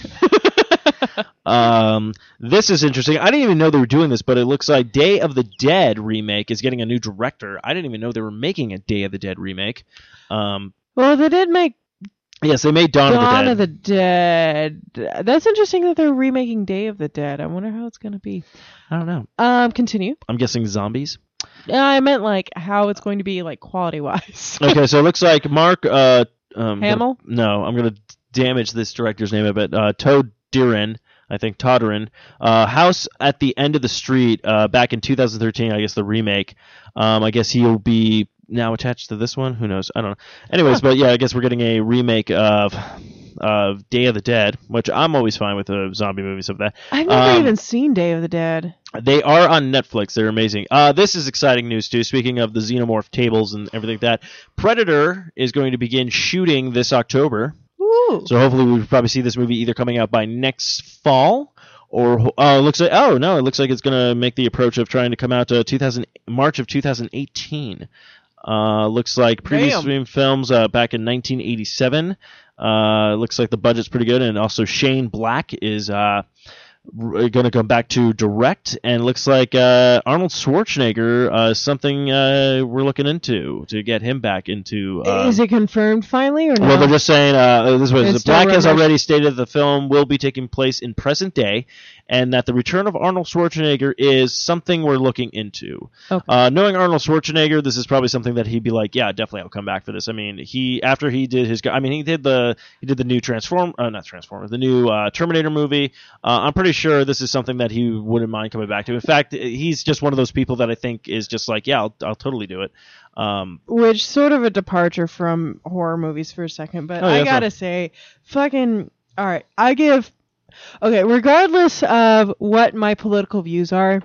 um, this is interesting. I didn't even know they were doing this, but it looks like Day of the Dead remake is getting a new director. I didn't even know they were making a Day of the Dead remake. Um, well, they did make Yes, they made Dawn, Dawn of the Dead. Dawn of the Dead. That's interesting that they're remaking Day of the Dead. I wonder how it's gonna be. I don't know. Um, continue. I'm guessing zombies. I meant like how it's going to be like quality wise. Okay, so it looks like Mark uh um, Hamill? no, I'm gonna damage this director's name a bit. Uh, Todd Dirin, I think Todderin. Uh, House at the End of the Street. Uh, back in 2013, I guess the remake. Um, I guess he'll be now attached to this one. Who knows? I don't know. Anyways, but yeah, I guess we're getting a remake of of Day of the Dead, which I'm always fine with the zombie movies of that. I've never Um, even seen Day of the Dead. They are on Netflix. They're amazing. Uh, this is exciting news too. Speaking of the xenomorph tables and everything like that, Predator is going to begin shooting this October. Ooh. So hopefully we'll probably see this movie either coming out by next fall or uh, looks like oh no, it looks like it's going to make the approach of trying to come out to 2000 March of 2018. Uh, looks like previous Damn. films uh, back in 1987. Uh, looks like the budget's pretty good, and also Shane Black is uh, going to come back to direct, and looks like uh, Arnold Schwarzenegger uh, is something uh, we're looking into to get him back into. Uh, Is it confirmed finally or no? well, they're just saying uh, this was Black has already stated the film will be taking place in present day, and that the return of Arnold Schwarzenegger is something we're looking into. Okay. Uh, knowing Arnold Schwarzenegger, this is probably something that he'd be like, yeah, definitely, I'll come back for this. I mean, he after he did his, I mean, he did the he did the new Transform, uh, not Transformers, the new uh, Terminator movie. Uh, I'm pretty sure this is something that he wouldn't mind coming back to. In fact, he's just one of those people that I think is just like, yeah, I'll, I'll totally do it. Um, Which sort of a departure from horror movies for a second, but Oh, yeah, I gotta say, fucking all right. I give okay, regardless of what my political views are,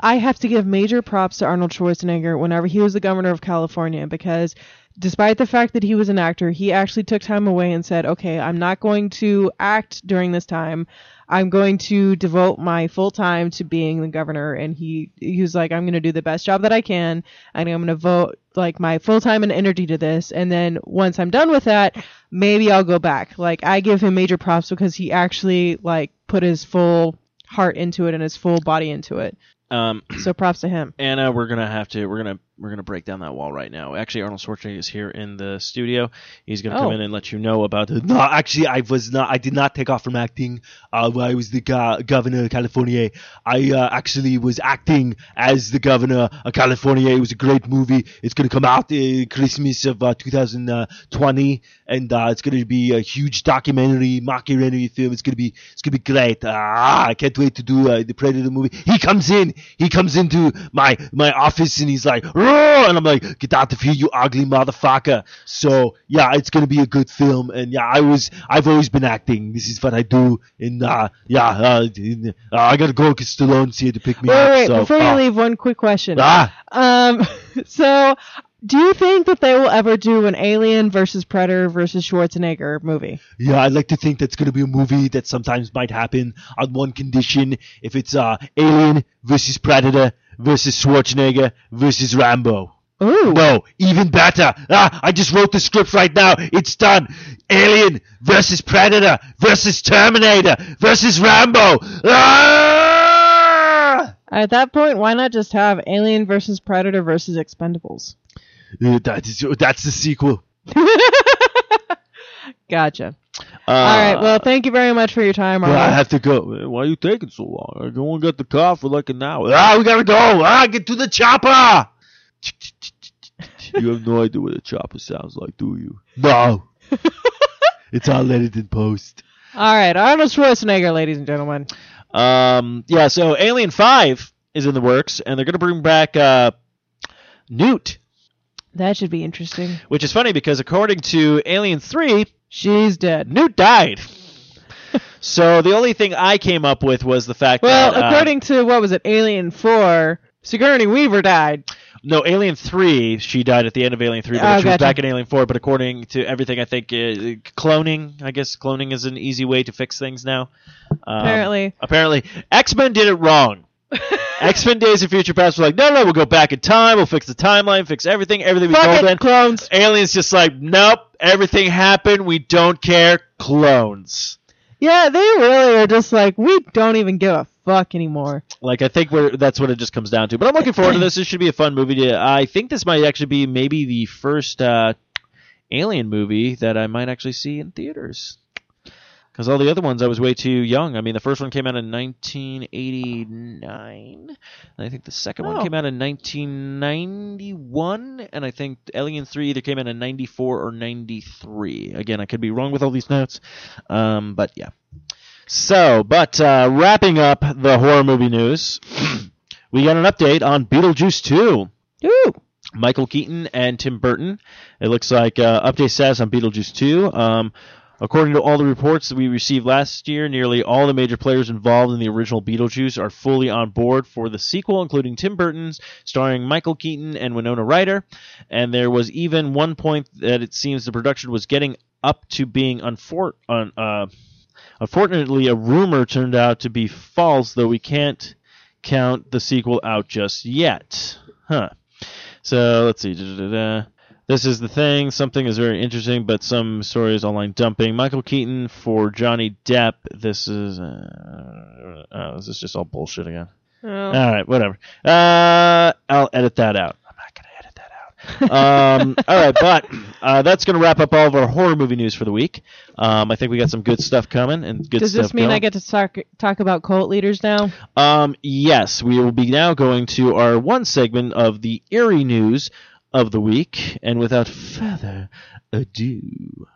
I have to give major props to Arnold Schwarzenegger whenever he was the governor of California because despite the fact that he was an actor, he actually took time away and said, "Okay, I'm not going to act during this time. I'm going to devote my full time to being the governor." And he he was like, "I'm going to do the best job that I can, and I'm going to vote like my full time and energy to this. And then once I'm done with that, maybe I'll go back." Like I give him major props because he actually like put his full heart into it and his full body into it. um, So props to him. Anna, we're gonna have to we're gonna we're gonna break down that wall right now. Actually, Arnold Schwarzenegger is here in the studio. He's gonna come Oh. in and let you know about it. No, actually, I was not. I did not take off from acting. Uh, when I was the go- governor of California. I uh, actually was acting as the governor of California. It was a great movie. It's gonna come out uh, Christmas of uh, 2020, and uh, it's gonna be a huge documentary, mockumentary film. It's gonna be, it's gonna be great. Ah, I can't wait to do uh, the Predator movie. He comes in. He comes into my my office, and he's like! And I'm like, "Get out of here, you ugly motherfucker." So yeah, it's gonna be a good film, and yeah, I was I've always been acting. This is what I do, and uh, yeah, uh, uh, I gotta go because Stallone's here to pick me Wait, up. wait, so, before you uh, leave, one quick question. ah, Um, so do you think that they will ever do an Alien versus Predator versus Schwarzenegger movie? yeah, I'd like to think that's gonna be a movie that sometimes might happen on one condition: if it's uh, Alien versus Predator versus Schwarzenegger versus Rambo. Ooh. No, even better. Ah, I just wrote the script right now. It's done. Alien versus Predator versus Terminator versus Rambo. Ah! At that point, why not just have Alien versus Predator versus Expendables? Uh, that is, that's the sequel. Gotcha. Uh, All right. Well, thank you very much for your time, Well, I have to go. Why are you taking so long? I only got the car for like an hour. Ah, we gotta go. Ah, get to the chopper. you have no idea what a chopper sounds like, do you? No. it's all edited in post. All right, Arnold Schwarzenegger, ladies and gentlemen. Um, yeah, so Alien Five is in the works, and they're gonna bring back uh, Newt, That should be interesting. which is funny because according to Alien Three, She's dead. Newt died. so the only thing I came up with was the fact Well, that uh, according to what was it, Alien Four, Sigourney Weaver died. no Alien Three, she died at the end of Alien Three, but Oh, she was back in Alien Four. But according to everything, I think uh, cloning, I guess cloning is an easy way to fix things now. Um, Apparently. apparently, X Men did it wrong. X Men Days of Future Past were like, no, no, we'll go back in time, we'll fix the timeline, fix everything, everything we Fuck told it, clones. Aliens just like, nope, everything happened, we don't care, clones. Yeah, they really are just like we don't even give a fuck anymore. Like I think we're, that's what it just comes down to. But I'm looking forward to this. This should be a fun movie. To, I think this might actually be maybe the first uh, Alien movie that I might actually see in theaters. Because all the other ones I was way too young. I mean, the first one came out in 1989, and I think the second one Oh. came out in 1991, and I think Alien 3 either came out in 94 or 93. Again, I could be wrong with all these notes, um, but yeah. So, but uh, wrapping up the horror movie news, we got an update on Beetlejuice 2. Ooh. Michael Keaton and Tim Burton. It looks like uh, update status on Beetlejuice 2. Um, according to all the reports that we received last year, nearly all the major players involved in the original Beetlejuice are fully on board for the sequel, including Tim Burton's, starring Michael Keaton and Winona Ryder. And there was even one point that it seems the production was getting up to being unfor- un- uh, unfortunately a rumor turned out to be false, though we can't count the sequel out just yet. Huh. So let's see. Da-da-da-da. This is the thing. Something is very interesting, but some stories online dumping. Michael Keaton for Johnny Depp. This is. Uh, oh, this is just all bullshit again. Oh. All right, whatever. Uh, I'll edit that out. I'm not gonna edit that out. um, all right, but uh, that's gonna wrap up all of our horror movie news for the week. Um, I think we got some good stuff coming and good Does stuff. this mean going. I get to talk talk about cult leaders now? Um, yes, we will be now going to our one segment of the eerie news of the week, and without further ado.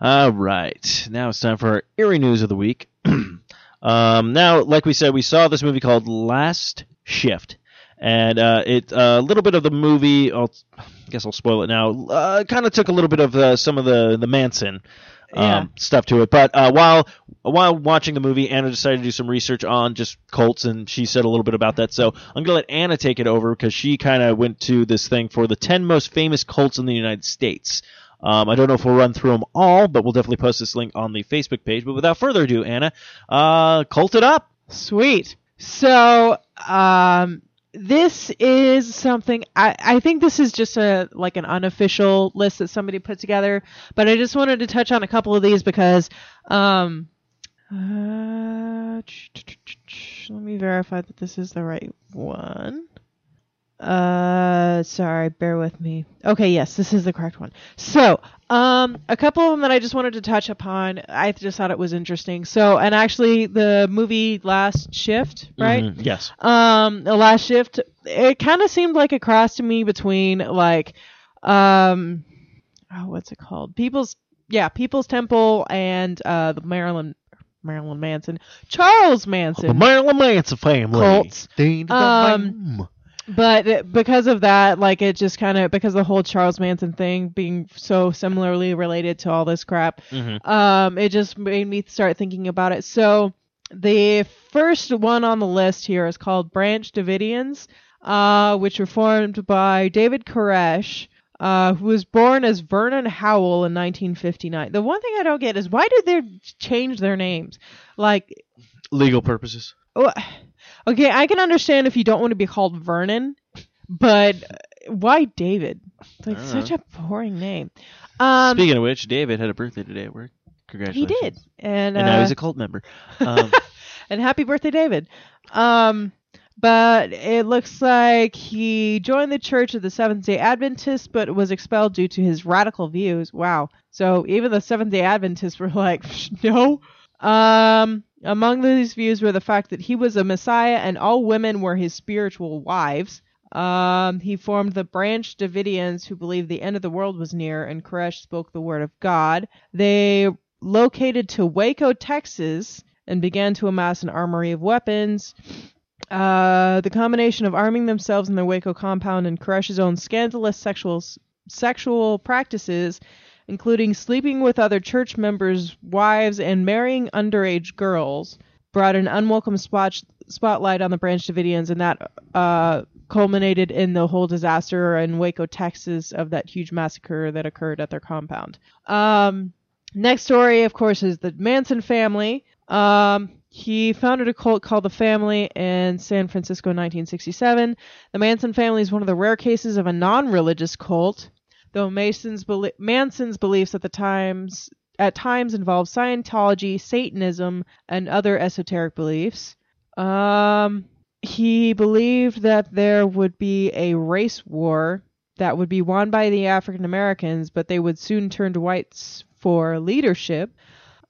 All right, now it's time for our eerie news of the week. um, now, like we said, we saw this movie called Last Shift, and uh, it a little bit of the movie. I'll, I guess I'll spoil it now. Uh, kind of took a little bit of uh, some of the the Manson um, Yeah. stuff to it, but uh, while while watching the movie, Anna decided to do some research on just cults, and she said a little bit about that. So I'm gonna let Anna take it over because she kind of went to this thing for the 10 most famous cults in the United States. Um, I don't know if we'll run through them all, but we'll definitely post this link on the Facebook page. But without further ado, Anna, uh, cult it up. Sweet. So, um, this is something I, I think this is just a like an unofficial list that somebody put together, but I just wanted to touch on a couple of these because um uh, let me verify that this is the right one. Uh, sorry, bear with me. Okay, yes, this is the correct one. So, um, a couple of them that I just wanted to touch upon. I just thought it was interesting. So, and actually, the movie Last Shift, right? Mhm, Yes. um the last shift it kind of seemed like a cross to me between like um oh what's it called people's yeah people's temple and uh the marilyn marilyn manson charles Manson, The Marilyn Manson family. Cults. Ding, Um, but because of that like it just kind of because the whole charles manson thing being so similarly related to all this crap Mhm. um, it just made me start thinking about it. So the first one on the list here is called Branch Davidians, uh, which were formed by David Koresh, uh, who was born as Vernon Howell in 1959. The one thing I don't get is why did they change their names? Like, Legal purposes. oh, okay, I can understand if you don't want to be called Vernon, but why David? It's like such a boring name. Um, Speaking of which, David had a birthday today at work. Congratulations. He did, and, And now uh, he's a cult member. Um, and happy birthday, David. Um, but it looks like he joined the Church of the Seventh Day Adventists, but was expelled due to his radical views. Wow. So even the Seventh Day Adventists were like, no. Um, among these views were the fact that he was a Messiah and all women were his spiritual wives. Um, he formed the Branch Davidians, who believed the end of the world was near, and Koresh spoke the word of God. They located to Waco, Texas, and began to amass an armory of weapons. Uh, the combination of arming themselves in their Waco compound and Koresh's own scandalous sexual sexual practices, including sleeping with other church members' wives and marrying underage girls, brought an unwelcome spot, spotlight on the Branch Davidians, and that uh, culminated in the whole disaster in Waco, Texas, of that huge massacre that occurred at their compound. Um, next story, of course, is the Manson family. Um, he founded a cult called the Family in San Francisco in 1967. The Manson family is one of the rare cases of a non-religious cult, though Mason's Manson's beliefs at the times at times involved Scientology, Satanism, and other esoteric beliefs. Um, he believed that there would be a race war that would be won by the African Americans, but they would soon turn to whites for leadership.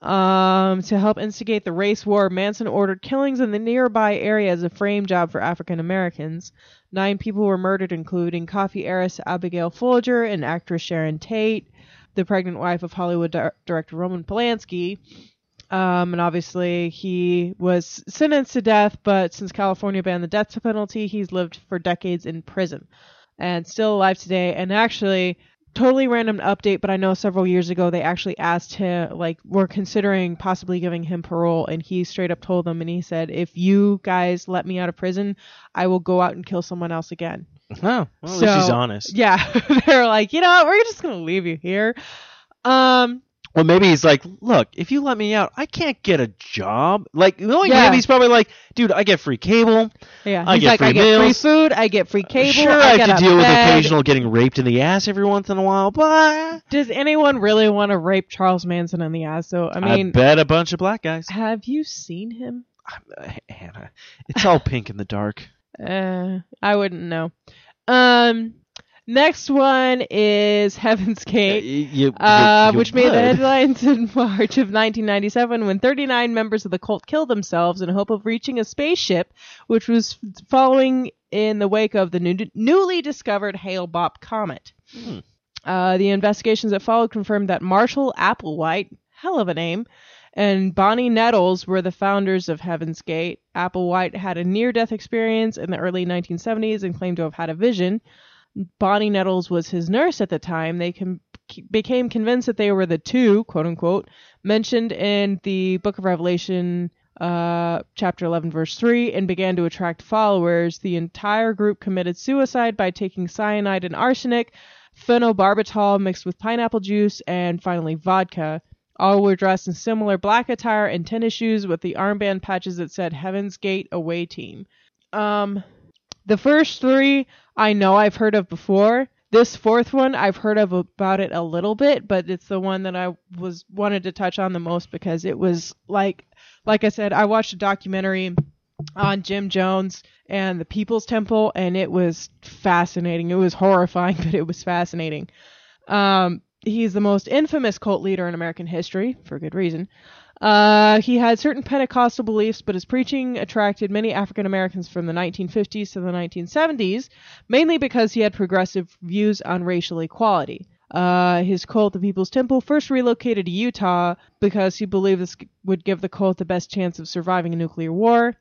Um, to help instigate the race war, Manson ordered killings in the nearby area as a frame job for African Americans. Nine people were murdered, including coffee heiress Abigail Folger and actress Sharon Tate, the pregnant wife of Hollywood di- director Roman Polanski. Um, and obviously, he was sentenced to death, but since California banned the death penalty, he's lived for decades in prison and still alive today. And actually, totally random update, but I know several years ago they actually asked him, like, we're considering possibly giving him parole, and he straight up told them, and he said, if you guys let me out of prison, I will go out and kill someone else again. Oh, well, at So- least he's honest. Yeah, they're like, you know we're just gonna leave you here. Um, Well, maybe he's like, look, if you let me out, I can't get a job. Like, knowing Yeah. him, he's probably like, dude, I get free cable. yeah, I he's get like, free I get free meals. food, I get free cable. sure, I, I, have to deal with occasional getting raped in the ass every once in a while, but Does anyone really want to rape Charles Manson in the ass? So I mean, I bet a bunch of black guys. have you seen him? Uh, Hannah, it's all pink in the dark. Uh, I wouldn't know. Um, next one is Heaven's Uh, Gate. you- Uh, you- you which made the headlines in March of 1997 when 39 members of the cult killed themselves in hope of reaching a spaceship, which was following in the wake of the new, newly discovered Hale-Bopp comet. Hmm. Uh, the investigations that followed confirmed that Marshall Applewhite, hell of a name, and Bonnie Nettles were the founders of Heaven's Gate. Applewhite had a near-death experience in the early 1970s and claimed to have had a vision. Bonnie Nettles was his nurse at the time. They com- became convinced that they were the two, quote unquote, mentioned in the Book of Revelation, uh, chapter 11, verse 3, and began to attract followers. The entire group committed suicide by taking cyanide and arsenic, phenobarbital mixed with pineapple juice, and finally vodka. All were dressed in similar black attire and tennis shoes with the armband patches that said Heaven's Gate Away Team. Um, the first three I know I've heard of before. This fourth one I've heard of about it a little bit, but it's the one that I was wanted to touch on the most because it was like like I said, I watched a documentary on Jim Jones and the People's Temple and it was fascinating. It was horrifying, but it was fascinating. Um he's the most infamous cult leader in American history for good reason. Uh, he had certain Pentecostal beliefs, but his preaching attracted many African Americans from the 1950s to the 1970s, mainly because he had progressive views on racial equality. Uh, his cult, the People's Temple, first relocated to Utah because he believed this would give the cult the best chance of surviving a nuclear war.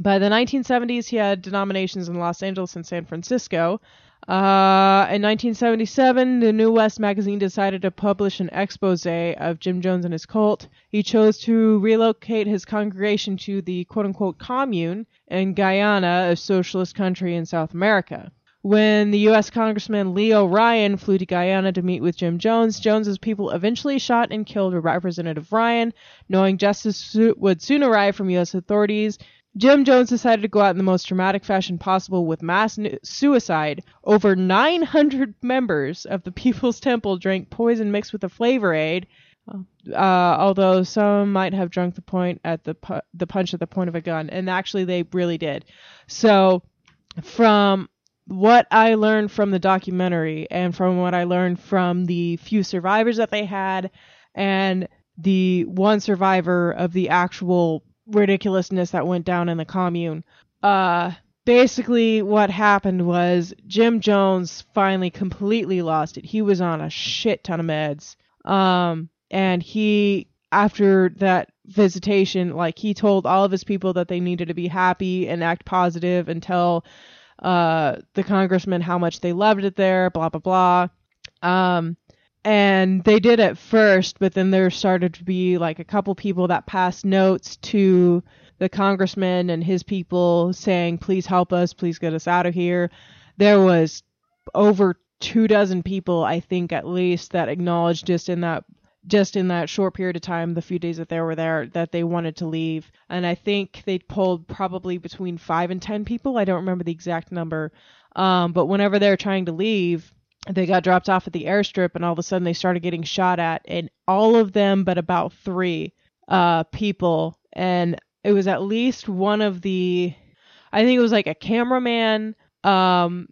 By the 1970s, he had denominations in Los Angeles and San Francisco. Uh, in 1977, the New West magazine decided to publish an expose of Jim Jones and his cult. He chose to relocate his congregation to the quote unquote commune in Guyana, a socialist country in South America. When the U.S. Congressman Leo Ryan flew to Guyana to meet with Jim Jones, Jones's people eventually shot and killed Representative Ryan, knowing justice would soon arrive from U.S. authorities. Jim Jones decided to go out in the most dramatic fashion possible with mass suicide. Over 900 members of the People's Temple drank poison mixed with a flavor aid, uh, although some might have drunk the point at the pu- the punch at the point of a gun, and actually they really did. So, from what I learned from the documentary and from what I learned from the few survivors that they had, and the one survivor of the actual ridiculousness that went down in the commune. Uh, basically, what happened was Jim Jones finally completely lost it. He was on a shit ton of meds. Um, and he, after that visitation, like, he told all of his people that they needed to be happy and act positive and tell, uh, the congressman how much they loved it there, blah, blah, blah. Um, and they did at first, but then there started to be like a couple people that passed notes to the congressman and his people saying, "Please help us, please get us out of here." There was over two dozen people, I think at least, that acknowledged just in that just in that short period of time, the few days that they were there, that they wanted to leave. And I think they pulled probably between five and ten people. I don't remember the exact number. Um, but whenever they're trying to leave, they got dropped off at the airstrip, and all of a sudden they started getting shot at, and all of them, but about three uh, people, and it was at least one of the, I think it was like a cameraman, um,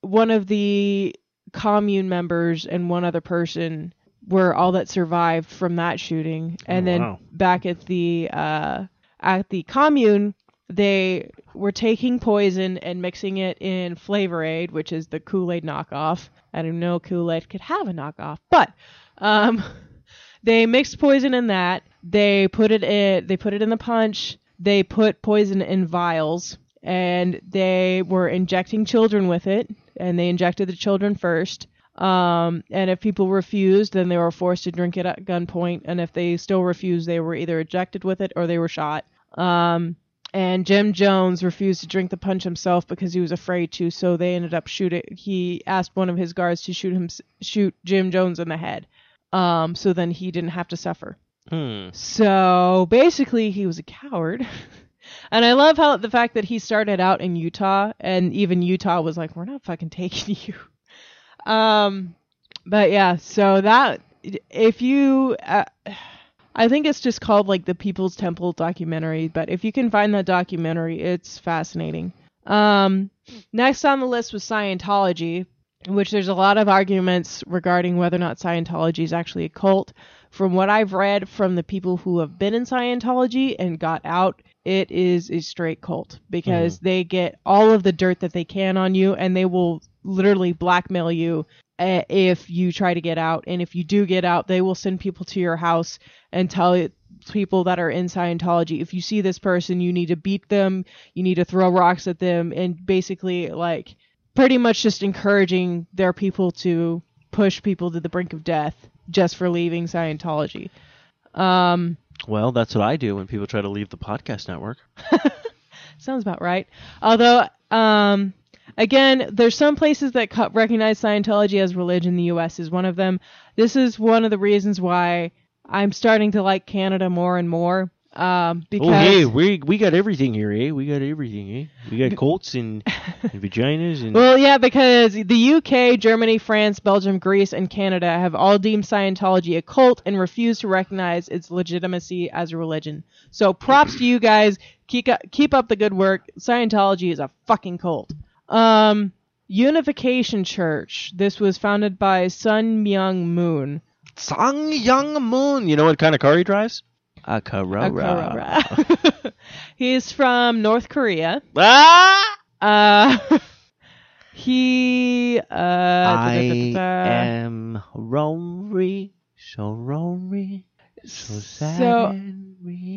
one of the commune members, and one other person were all that survived from that shooting. And Oh, then wow. back at the uh, at the commune, they were taking poison and mixing it in Flavor Aid, which is the Kool Aid knockoff. I didn't know Kool Aid could have a knockoff, but um, they mixed poison in that. They put it in. They put it in the punch. They put poison in vials, and they were injecting children with it. And they injected the children first. Um, and if people refused, then they were forced to drink it at gunpoint. And if they still refused, they were either ejected with it or they were shot. Um, and Jim Jones refused to drink the punch himself because he was afraid to. So they ended up shooting. He asked one of his guards to shoot him, shoot Jim Jones in the head. Um, so then he didn't have to suffer. Hmm. So basically, he was a coward. and I love how the fact that he started out in Utah, and even Utah was like, "We're not fucking taking you." Um, but yeah, so that if you, uh, I think it's just called like the People's Temple documentary. But if you can find that documentary, it's fascinating. Um, next on the list was Scientology, which there's a lot of arguments regarding whether or not Scientology is actually a cult. From what I've read from the people who have been in Scientology and got out, it is a straight cult because they get all of the dirt that they can on you and they will literally blackmail you uh, if you try to get out. And if you do get out, they will send people to your house and tell it- people that are in Scientology if you see this person, you need to beat them, you need to throw rocks at them, and basically, like, pretty much just encouraging their people to push people to the brink of death just for leaving Scientology. Um, Well, that's what I do when people try to leave the podcast network. Sounds about right. Although, um, again, there's some places that co- recognize Scientology as religion. The U.S. is one of them. This is one of the reasons why I'm starting to like Canada more and more. Um, because Oh, hey, we we got everything here, eh? We got everything, eh? We got colts and, and vaginas and. Well, yeah, because the UK, Germany, France, Belgium, Greece, and Canada have all deemed Scientology a cult and refuse to recognize its legitimacy as a religion. So props to you guys. Keep up, keep up the good work. Scientology is a fucking cult. Um, Unification Church. This was founded by Sun Myung Moon. Sang Young Moon. You know what kind of car he drives? A A Corolla. He's from North Korea. Ah! Uh, he. Uh, I am lonely, so lonely, so sad. So,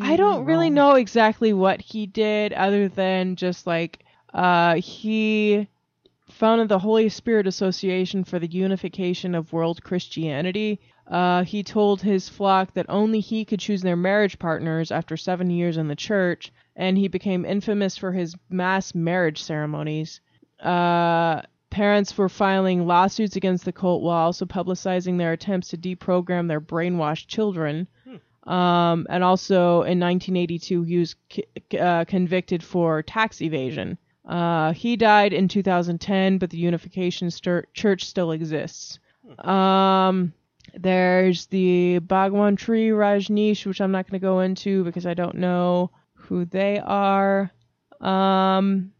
I don't really know exactly what he did other than just like uh he founded the Holy Spirit Association for the Unification of World Christianity. Uh, he told his flock that only he could choose their marriage partners after seven years in the church, and he became infamous for his mass marriage ceremonies. Uh, parents were filing lawsuits against the cult while also publicizing their attempts to deprogram their brainwashed children. Um, and also in 1982, he was c- uh, convicted for tax evasion. Uh, he died in 2010, but the Unification Church still exists. Um, there's the Bhagwan Shree Rajneesh, which I'm not going to go into because I don't know who they are. Um,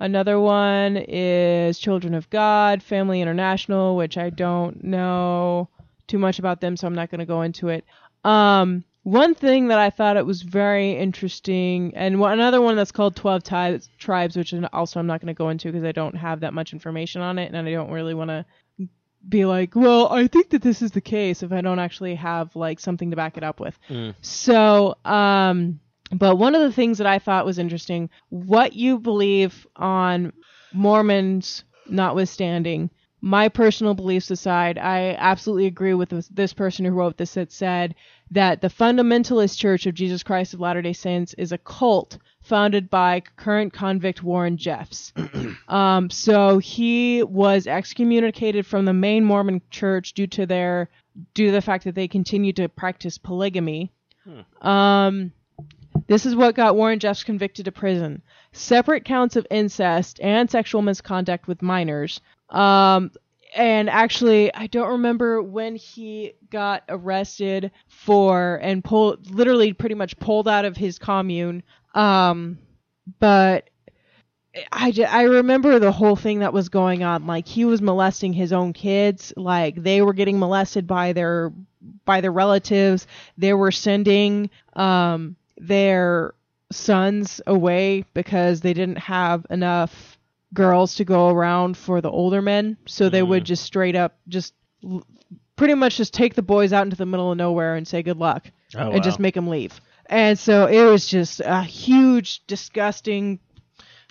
another one is Children of God, Family International, which I don't know too much about them, so I'm not going to go into it. Um, one thing that I thought it was very interesting, and one, another one that's called 12 Ti- Tribes, which also I'm not going to go into because I don't have that much information on it, and I don't really want to be like, well, I think that this is the case if I don't actually have like something to back it up with. So, um, but one of the things that I thought was interesting, what you believe on Mormons notwithstanding, my personal beliefs aside, I absolutely agree with this, this person who wrote this that said that the fundamentalist church of Jesus Christ of Latter day Saints is a cult founded by current convict Warren Jeffs. um, so he was excommunicated from the main Mormon church due to their due to the fact that they continued to practice polygamy. Um, this is what got Warren Jeffs convicted to prison. Separate counts of incest and sexual misconduct with minors. Um, and actually, I don't remember when he got arrested for and pulled, literally pretty much pulled out of his commune. Um, but I, I remember the whole thing that was going on. Like he was molesting his own kids. Like they were getting molested by their by their relatives. They were sending um, their sons away because they didn't have enough girls to go around for the older men. So they would mm. just straight up just l- pretty much just take the boys out into the middle of nowhere and say good luck Oh, and just make them leave. And so it was just a huge, disgusting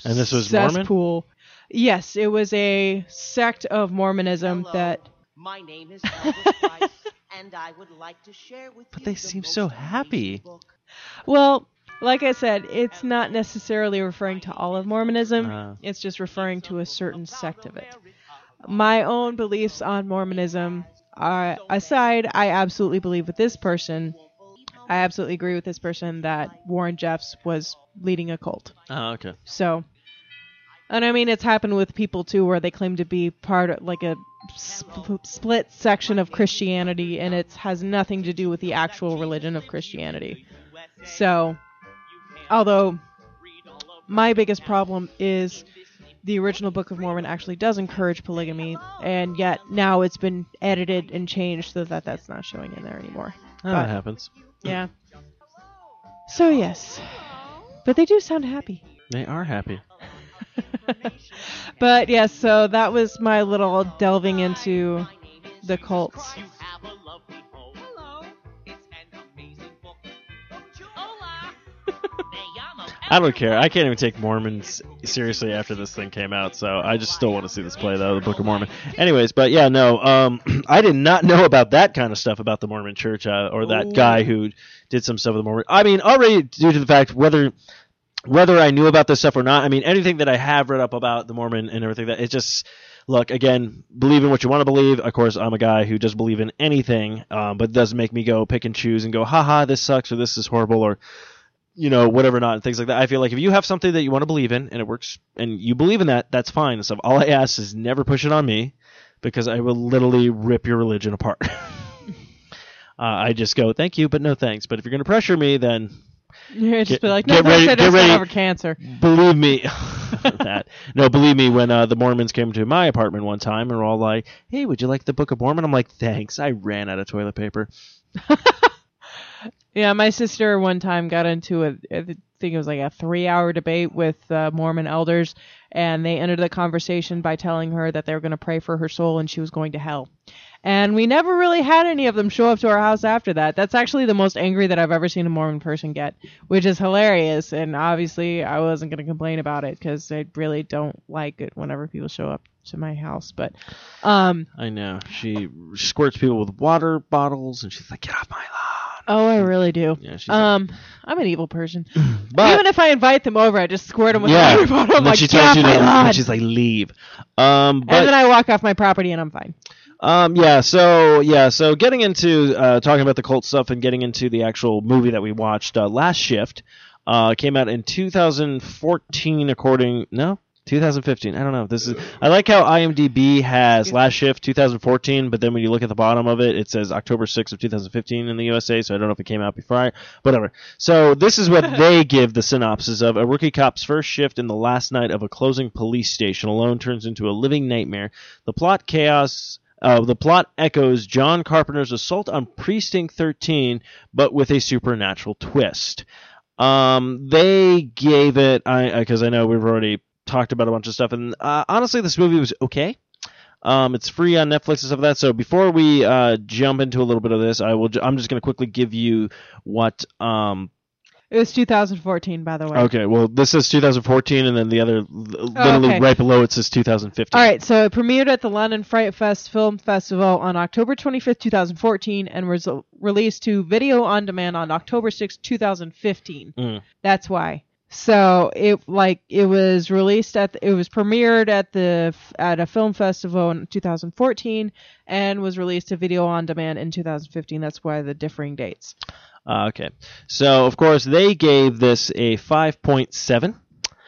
And this was Mormon? cesspool. Yes, it was a sect of Mormonism Hello. that My name is Elder Price, and I would like to share with But you they the seem most so happy. book. Well, like I said, it's not necessarily referring to all of Mormonism. Ah. It's just referring to a certain sect of it. My own beliefs on Mormonism are aside, I absolutely believe with this person. I absolutely agree with this person that Warren Jeffs was leading a cult. Oh, okay. So, and I mean, it's happened with people too, where they claim to be part of like a sp- split section of Christianity, and it has nothing to do with the actual religion of Christianity. So, although my biggest problem is the original Book of Mormon actually does encourage polygamy, and yet now it's been edited and changed so that that's not showing in there anymore. Oh, that happens. Yeah. So yes, but they do sound happy. They are happy. but yes, so that was my little delving into the cults. I don't care. I can't even take Mormons seriously after this thing came out, so I just still want to see this play though, the Book of Mormon. Anyways, but yeah, no, um, I did not know about that kind of stuff about the Mormon Church uh, or that guy who did some stuff with the Mormon. I mean, already due to the fact whether whether I knew about this stuff or not. I mean, anything that I have read up about the Mormon and everything that it just look again, believe in what you want to believe. Of course, I'm a guy who doesn't believe in anything, um, but it doesn't make me go pick and choose and go, haha, this sucks or this is horrible or you know, whatever not, and things like that. I feel like if you have something that you want to believe in and it works and you believe in that, that's fine and stuff. All I ask is never push it on me because I will literally rip your religion apart. uh, I just go, thank you, but no thanks. But if you're going to pressure me, then You're just Get- be like, get no, ready- ready, get ready." over cancer. believe me that no believe me when uh, the mormons came to my apartment one time and were all like hey would you like the book of mormon i'm like thanks i ran out of toilet paper Yeah, my sister one time got into a, I think it was like a three-hour debate with uh, Mormon elders, and they ended the conversation by telling her that they were going to pray for her soul and she was going to hell. And we never really had any of them show up to our house after that. That's actually the most angry that I've ever seen a Mormon person get, which is hilarious. And obviously, I wasn't going to complain about it because I really don't like it whenever people show up to my house. But, um, i know she squirts people with water bottles and she's like get off my lawn oh, I really do. yeah she's Um, I'm an evil person. but Even if I invite them over, I just squirt them with yeah water bottle. I'm and then like, she tells off you my to lawn." and she's like leave um but and then I walk off my property and I'm fine. Um, yeah, so yeah, so getting into uh, talking about the cult stuff and getting into the actual movie that we watched, uh, Last Shift, uh, came out in 2014, according no, 2015. I don't know. This is I like how IMDb has Last Shift 2014, but then when you look at the bottom of it, it says October 6th of 2015 in the USA. So I don't know if it came out before. I, whatever. So this is what they give the synopsis of: a rookie cop's first shift in the last night of a closing police station alone turns into a living nightmare. The plot chaos. Uh, the plot echoes John Carpenter's assault on Precinct 13, but with a supernatural twist. Um, they gave it, I because I know we've already talked about a bunch of stuff, and uh, honestly, this movie was okay. Um, it's free on Netflix and stuff like that. So before we uh, jump into a little bit of this, I will. Ju- I'm just going to quickly give you what. Um, It was 2014, by the way. okay, well, this says 2014, and then the other, literally okay. right below it says 2015. All right, so it premiered at the London Fright Fest Film Festival on October 25th, 2014, and was released to video on demand on October 6th, 2015. Mm. That's why. So it like it was released at the, it was premiered at the at a film festival in 2014 and was released to video on demand in 2015. That's why the differing dates. Uh, okay. So, of course, they gave this a 5.7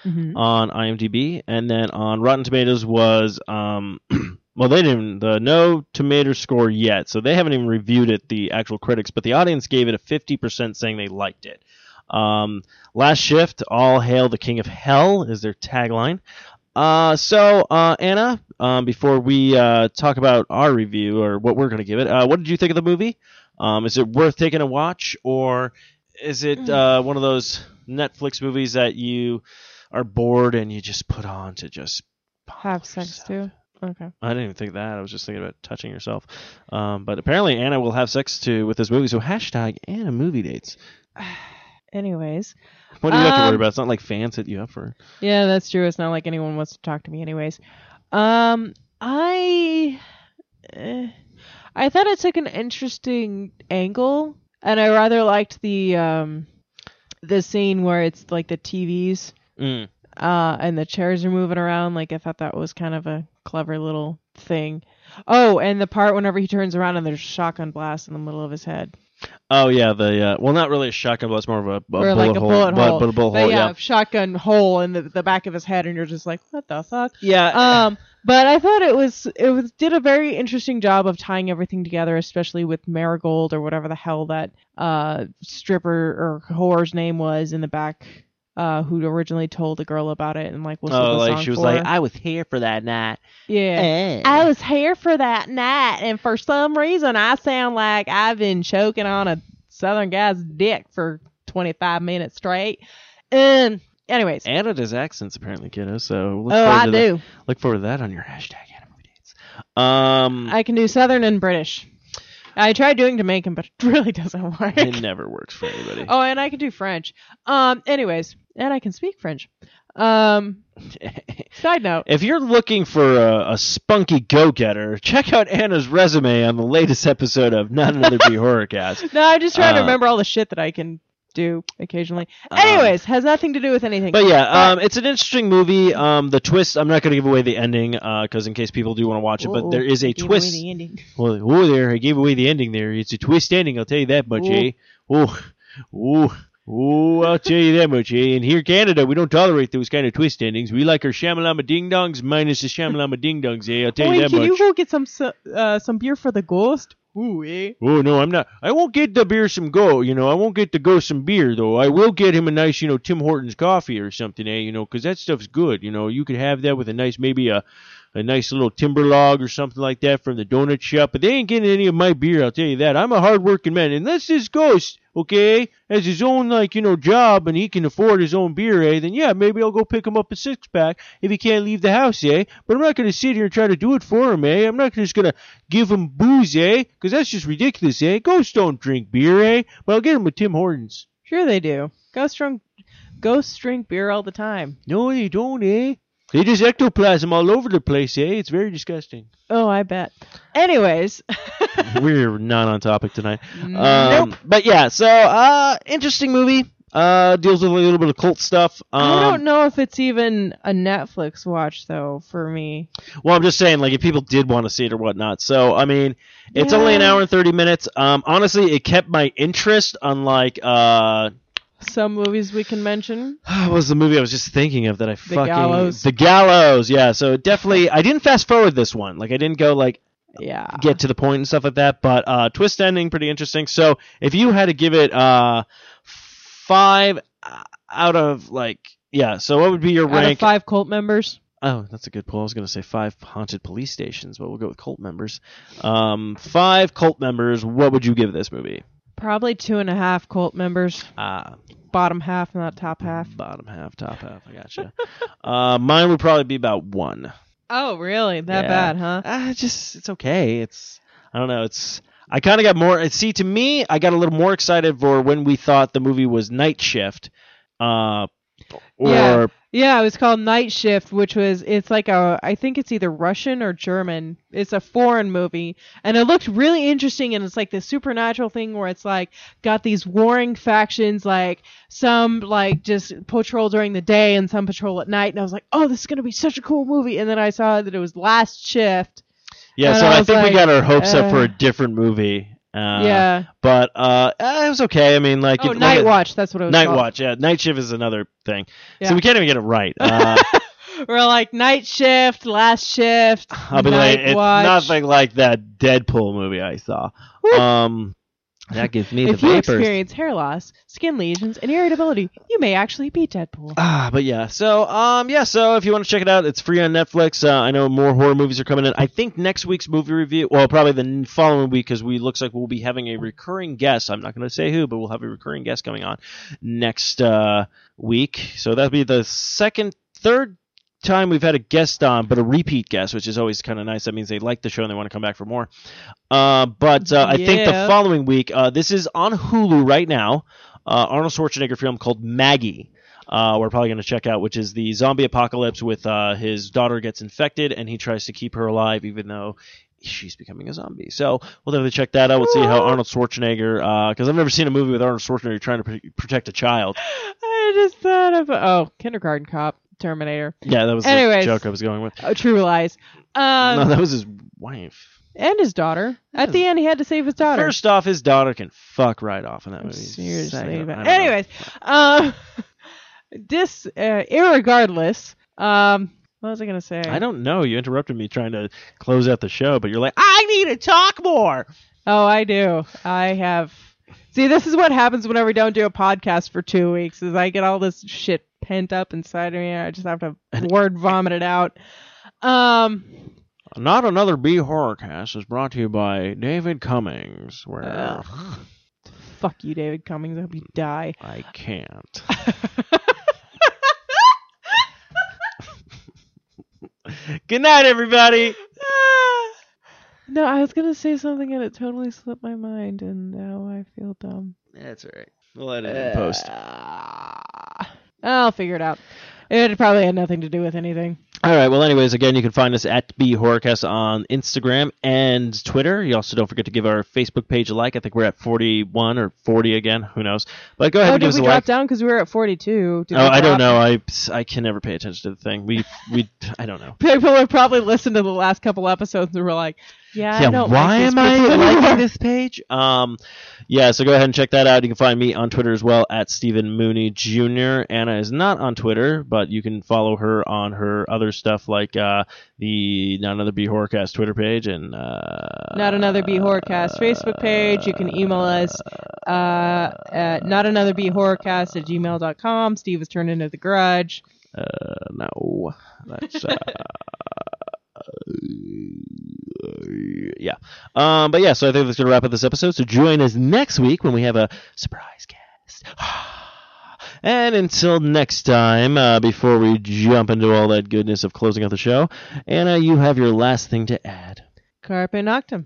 Mhm. on IMDb, and then on Rotten Tomatoes was um, well, they didn't the no tomato score yet, so they haven't even reviewed it. The actual critics, but the audience gave it a 50% saying they liked it. Um, last shift, all hail the king of hell is their tagline. Uh, so uh, Anna, um, before we uh, talk about our review or what we're going to give it, uh, what did you think of the movie? Um, is it worth taking a watch, or is it uh, one of those Netflix movies that you are bored and you just put on to just Have sex too. Okay. I didn't even think that. I was just thinking about touching yourself. Um, but apparently Anna will have sex too with this movie. So hashtag Anna movie dates. Anyways, What do you have to worry Um, about? It's not like fans hit you up for. yeah, that's true. It's not like anyone wants to talk to me, anyways. Um, I, eh, I thought it took an interesting angle, and I rather liked the um, the scene where it's like the TVs, Mm. uh, and the chairs are moving around. Like I thought that was kind of a clever little thing. Oh, and the part whenever he turns around and there's a shotgun blast in the middle of his head, Oh yeah, the uh, well, not really a shotgun, but it's more of a, a bullet like a hole. bullet but, hole. But a bullet But hole, yeah, yeah. shotgun hole in the the back of his head, and you're just like, what the fuck? Yeah. um but i thought it was it was did a very interesting job of tying everything together especially with marigold or whatever the hell that uh stripper or whore's name was in the back uh who originally told the girl about it and like whistled oh, the like song she was for like. I was here for that night. yeah Eh. I was here for that night, and for some reason, I sound like I've been choking on a southern guy's dick for 25 minutes straight. And, anyways, Anna does accents apparently, kiddo. So look oh, I to do. That. Look forward to that on your hashtag dates. Um, I can do southern and British. I tried doing Jamaican, but it really doesn't work. it never works for anybody. Oh, and I can do French. Um, anyways, and I can speak French. Um, side note. If you're looking for a, a spunky go-getter, check out Anna's resume on the latest episode of Not Another B Horrorcast. No, I'm just trying to Uh, remember all the shit that I can do occasionally. Um, Anyways, has nothing to do with anything. But yeah, um, it's an interesting movie. Um, the twist. I'm not going to give away the ending because in case people do want to watch it, but there is a gave away twist. the ending. Well, oh, there, I gave away the ending there. It's a twist ending, I'll tell you that much, Ooh. eh? Oh, oh, oh, I'll tell you that much, eh? And here in Canada, we don't tolerate those kind of twist endings. We like our shamalama ding dongs minus the shamalama ding dongs, eh? I'll tell you Wait, that can much. Can you go get some uh, some beer for the ghost? Ooh, eh? Oh no, I'm not. I won't get the beer some go. You know, I won't get the go some beer though. I will get him a nice, you know, Tim Hortons coffee or something, eh? You know, 'cause that stuff's good. You know, you could have that with a nice, maybe a, a nice little timber log or something like that from the donut shop. But they ain't getting any of my beer. I'll tell you that. I'm a hard-working man, and unless this ghost, okay, has his own like you know job and he can afford his own beer, eh? Then yeah, maybe I'll go pick him up a six pack if he can't leave the house, eh? But I'm not gonna sit here and try to do it for him, eh? I'm not just gonna give him booze, eh? 'Cause that's just ridiculous, eh? Ghosts don't drink beer, eh? But I'll get him a Tim Hortons. Sure they do. Ghost drink, ghosts drink beer all the time. No, they don't, eh? They just ectoplasm all over the place, eh? It's very disgusting. Oh, I bet. Anyways, We're not on topic tonight. nope. Um, but yeah, so uh, interesting movie. Uh, deals with a little bit of cult stuff. Um, I don't know if it's even a Netflix watch though for me. Well, I'm just saying, like, if people did want to see it or whatnot. So, I mean, it's only an hour and 30 minutes. Um, honestly, it kept my interest. Unlike, uh, Some movies we can mention. what was the movie I was just thinking of that I fucking Gallows. The Gallows. Yeah. So definitely, I didn't fast forward this one. Like, I didn't go like Yeah. get to the point and stuff like that. But uh, twist ending, pretty interesting. So, if you had to give it uh five uh, out of like. Yeah, so what would be your Out of rank? five cult members. Oh, that's a good pull. I was going to say five haunted police stations, but we'll go with cult members. Um, five cult members. What would you give this movie? Probably two and a half cult members. Ah, Bottom half, not top half. bottom half, top half. I gotcha. uh, mine would probably be about one. Oh, really? That Yeah. bad, huh? Ah, just it's okay. It's I don't know. It's I kind of got more. See, to me, I got a little more excited for when we thought the movie was Night Shift. Uh, Or Yeah. Yeah, it was called Night Shift, which was it's like a I think it's either Russian or German. It's a foreign movie, and it looked really interesting. And it's like this supernatural thing where it's like got these warring factions, like some like just patrol during the day and some patrol at night. And I was like, oh, this is gonna be such a cool movie. And then I saw that it was Last Shift. yeah, And so I I was think we got our hopes up for uh, a different movie. Uh, yeah. But uh, eh, it was okay. I mean, like Oh, if- Night Watch. That's what it was. Night called. Watch. Yeah, Night Shift is another thing. Yeah. So we can't even get it right. Uh, We're like Night Shift, Last Shift, I'll be like, it's nothing like that Deadpool movie I saw. Um, that gives me the if you experience hair loss, skin lesions, and irritability, you may actually be Deadpool. Ah, but yeah. So, um, yeah. So if you want to check it out, it's free on Netflix. Uh, I know more horror movies are coming in. I think next week's movie review, well, probably the following week, because we looks like we'll be having a recurring guest. I'm not going to say who, but we'll have a recurring guest coming on next uh, week. So that'll be the second, third time we've had a guest on, but a repeat guest, which is always kind of nice. That means they like the show and they want to come back for more. Uh, but uh, I think the following week, uh, this is on Hulu right now. Uh, Arnold Schwarzenegger film called Maggie. Uh, we're probably going to check out, which is the zombie apocalypse with uh, his daughter gets infected and he tries to keep her alive even though she's becoming a zombie. So we'll definitely check that out. We'll see how Arnold Schwarzenegger, because I've never seen a movie with Arnold Schwarzenegger trying to pr- protect a child. I just thought of oh, Kindergarten Cop, Terminator, Yeah, that was Anyways. the joke I was going with. oh, True Lies, um, no, that was his wife. and his daughter. At the end, he had to save his daughter. First off, his daughter can fuck right off in that movie. Seriously, but I don't know. anyways, um, this, uh, irregardless, um, what was I gonna say? I don't know. You interrupted me trying to close out the show, but you're like, I need to talk more. Oh, I do. I have. See, this is what happens whenever we don't do a podcast for two weeks. Is I get all this shit pent up inside of me. I just have to word vomit it out. Um, Not another B horrorcast is brought to you by David Cummings, where Ugh. fuck you, David Cummings. I hope you die. I can't. Good night, everybody. no, I was gonna say something and it totally slipped my mind, and now I feel dumb. That's all right. We'll edit it in post. I'll figure it out. It probably had nothing to do with anything. All right. Well, anyways, again, you can find us at B Horrorcast on Instagram and Twitter. You also don't forget to give our Facebook page a like. I think we're at 41 or 40 again. Who knows? But go ahead Oh, and give us a like. did we drop down because we were at 42? Did Oh, I don't know. I I can never pay attention to the thing. We we I don't know. People have probably listened to the last couple episodes and were like, "Yeah, yeah, why am I liking anymore." this page? Um, yeah, so go ahead and check that out. You can find me on Twitter as well at Stephen Mooney Jr. Anna is not on Twitter, but you can follow her on her other stuff like uh, the Not Another B Horrorcast Twitter page and uh, Not another B horrorcast Facebook page. You can email us uh, at not another B horrorcast at gmail.com. Steve has turned into the grudge. uh, no, that's uh, yeah. Um, but yeah, so I think that's gonna wrap up this episode. So join us next week when we have a surprise guest. And until next time, uh, before we jump into all that goodness of closing out the show, Anna, you have your last thing to add. Carpe Noctem.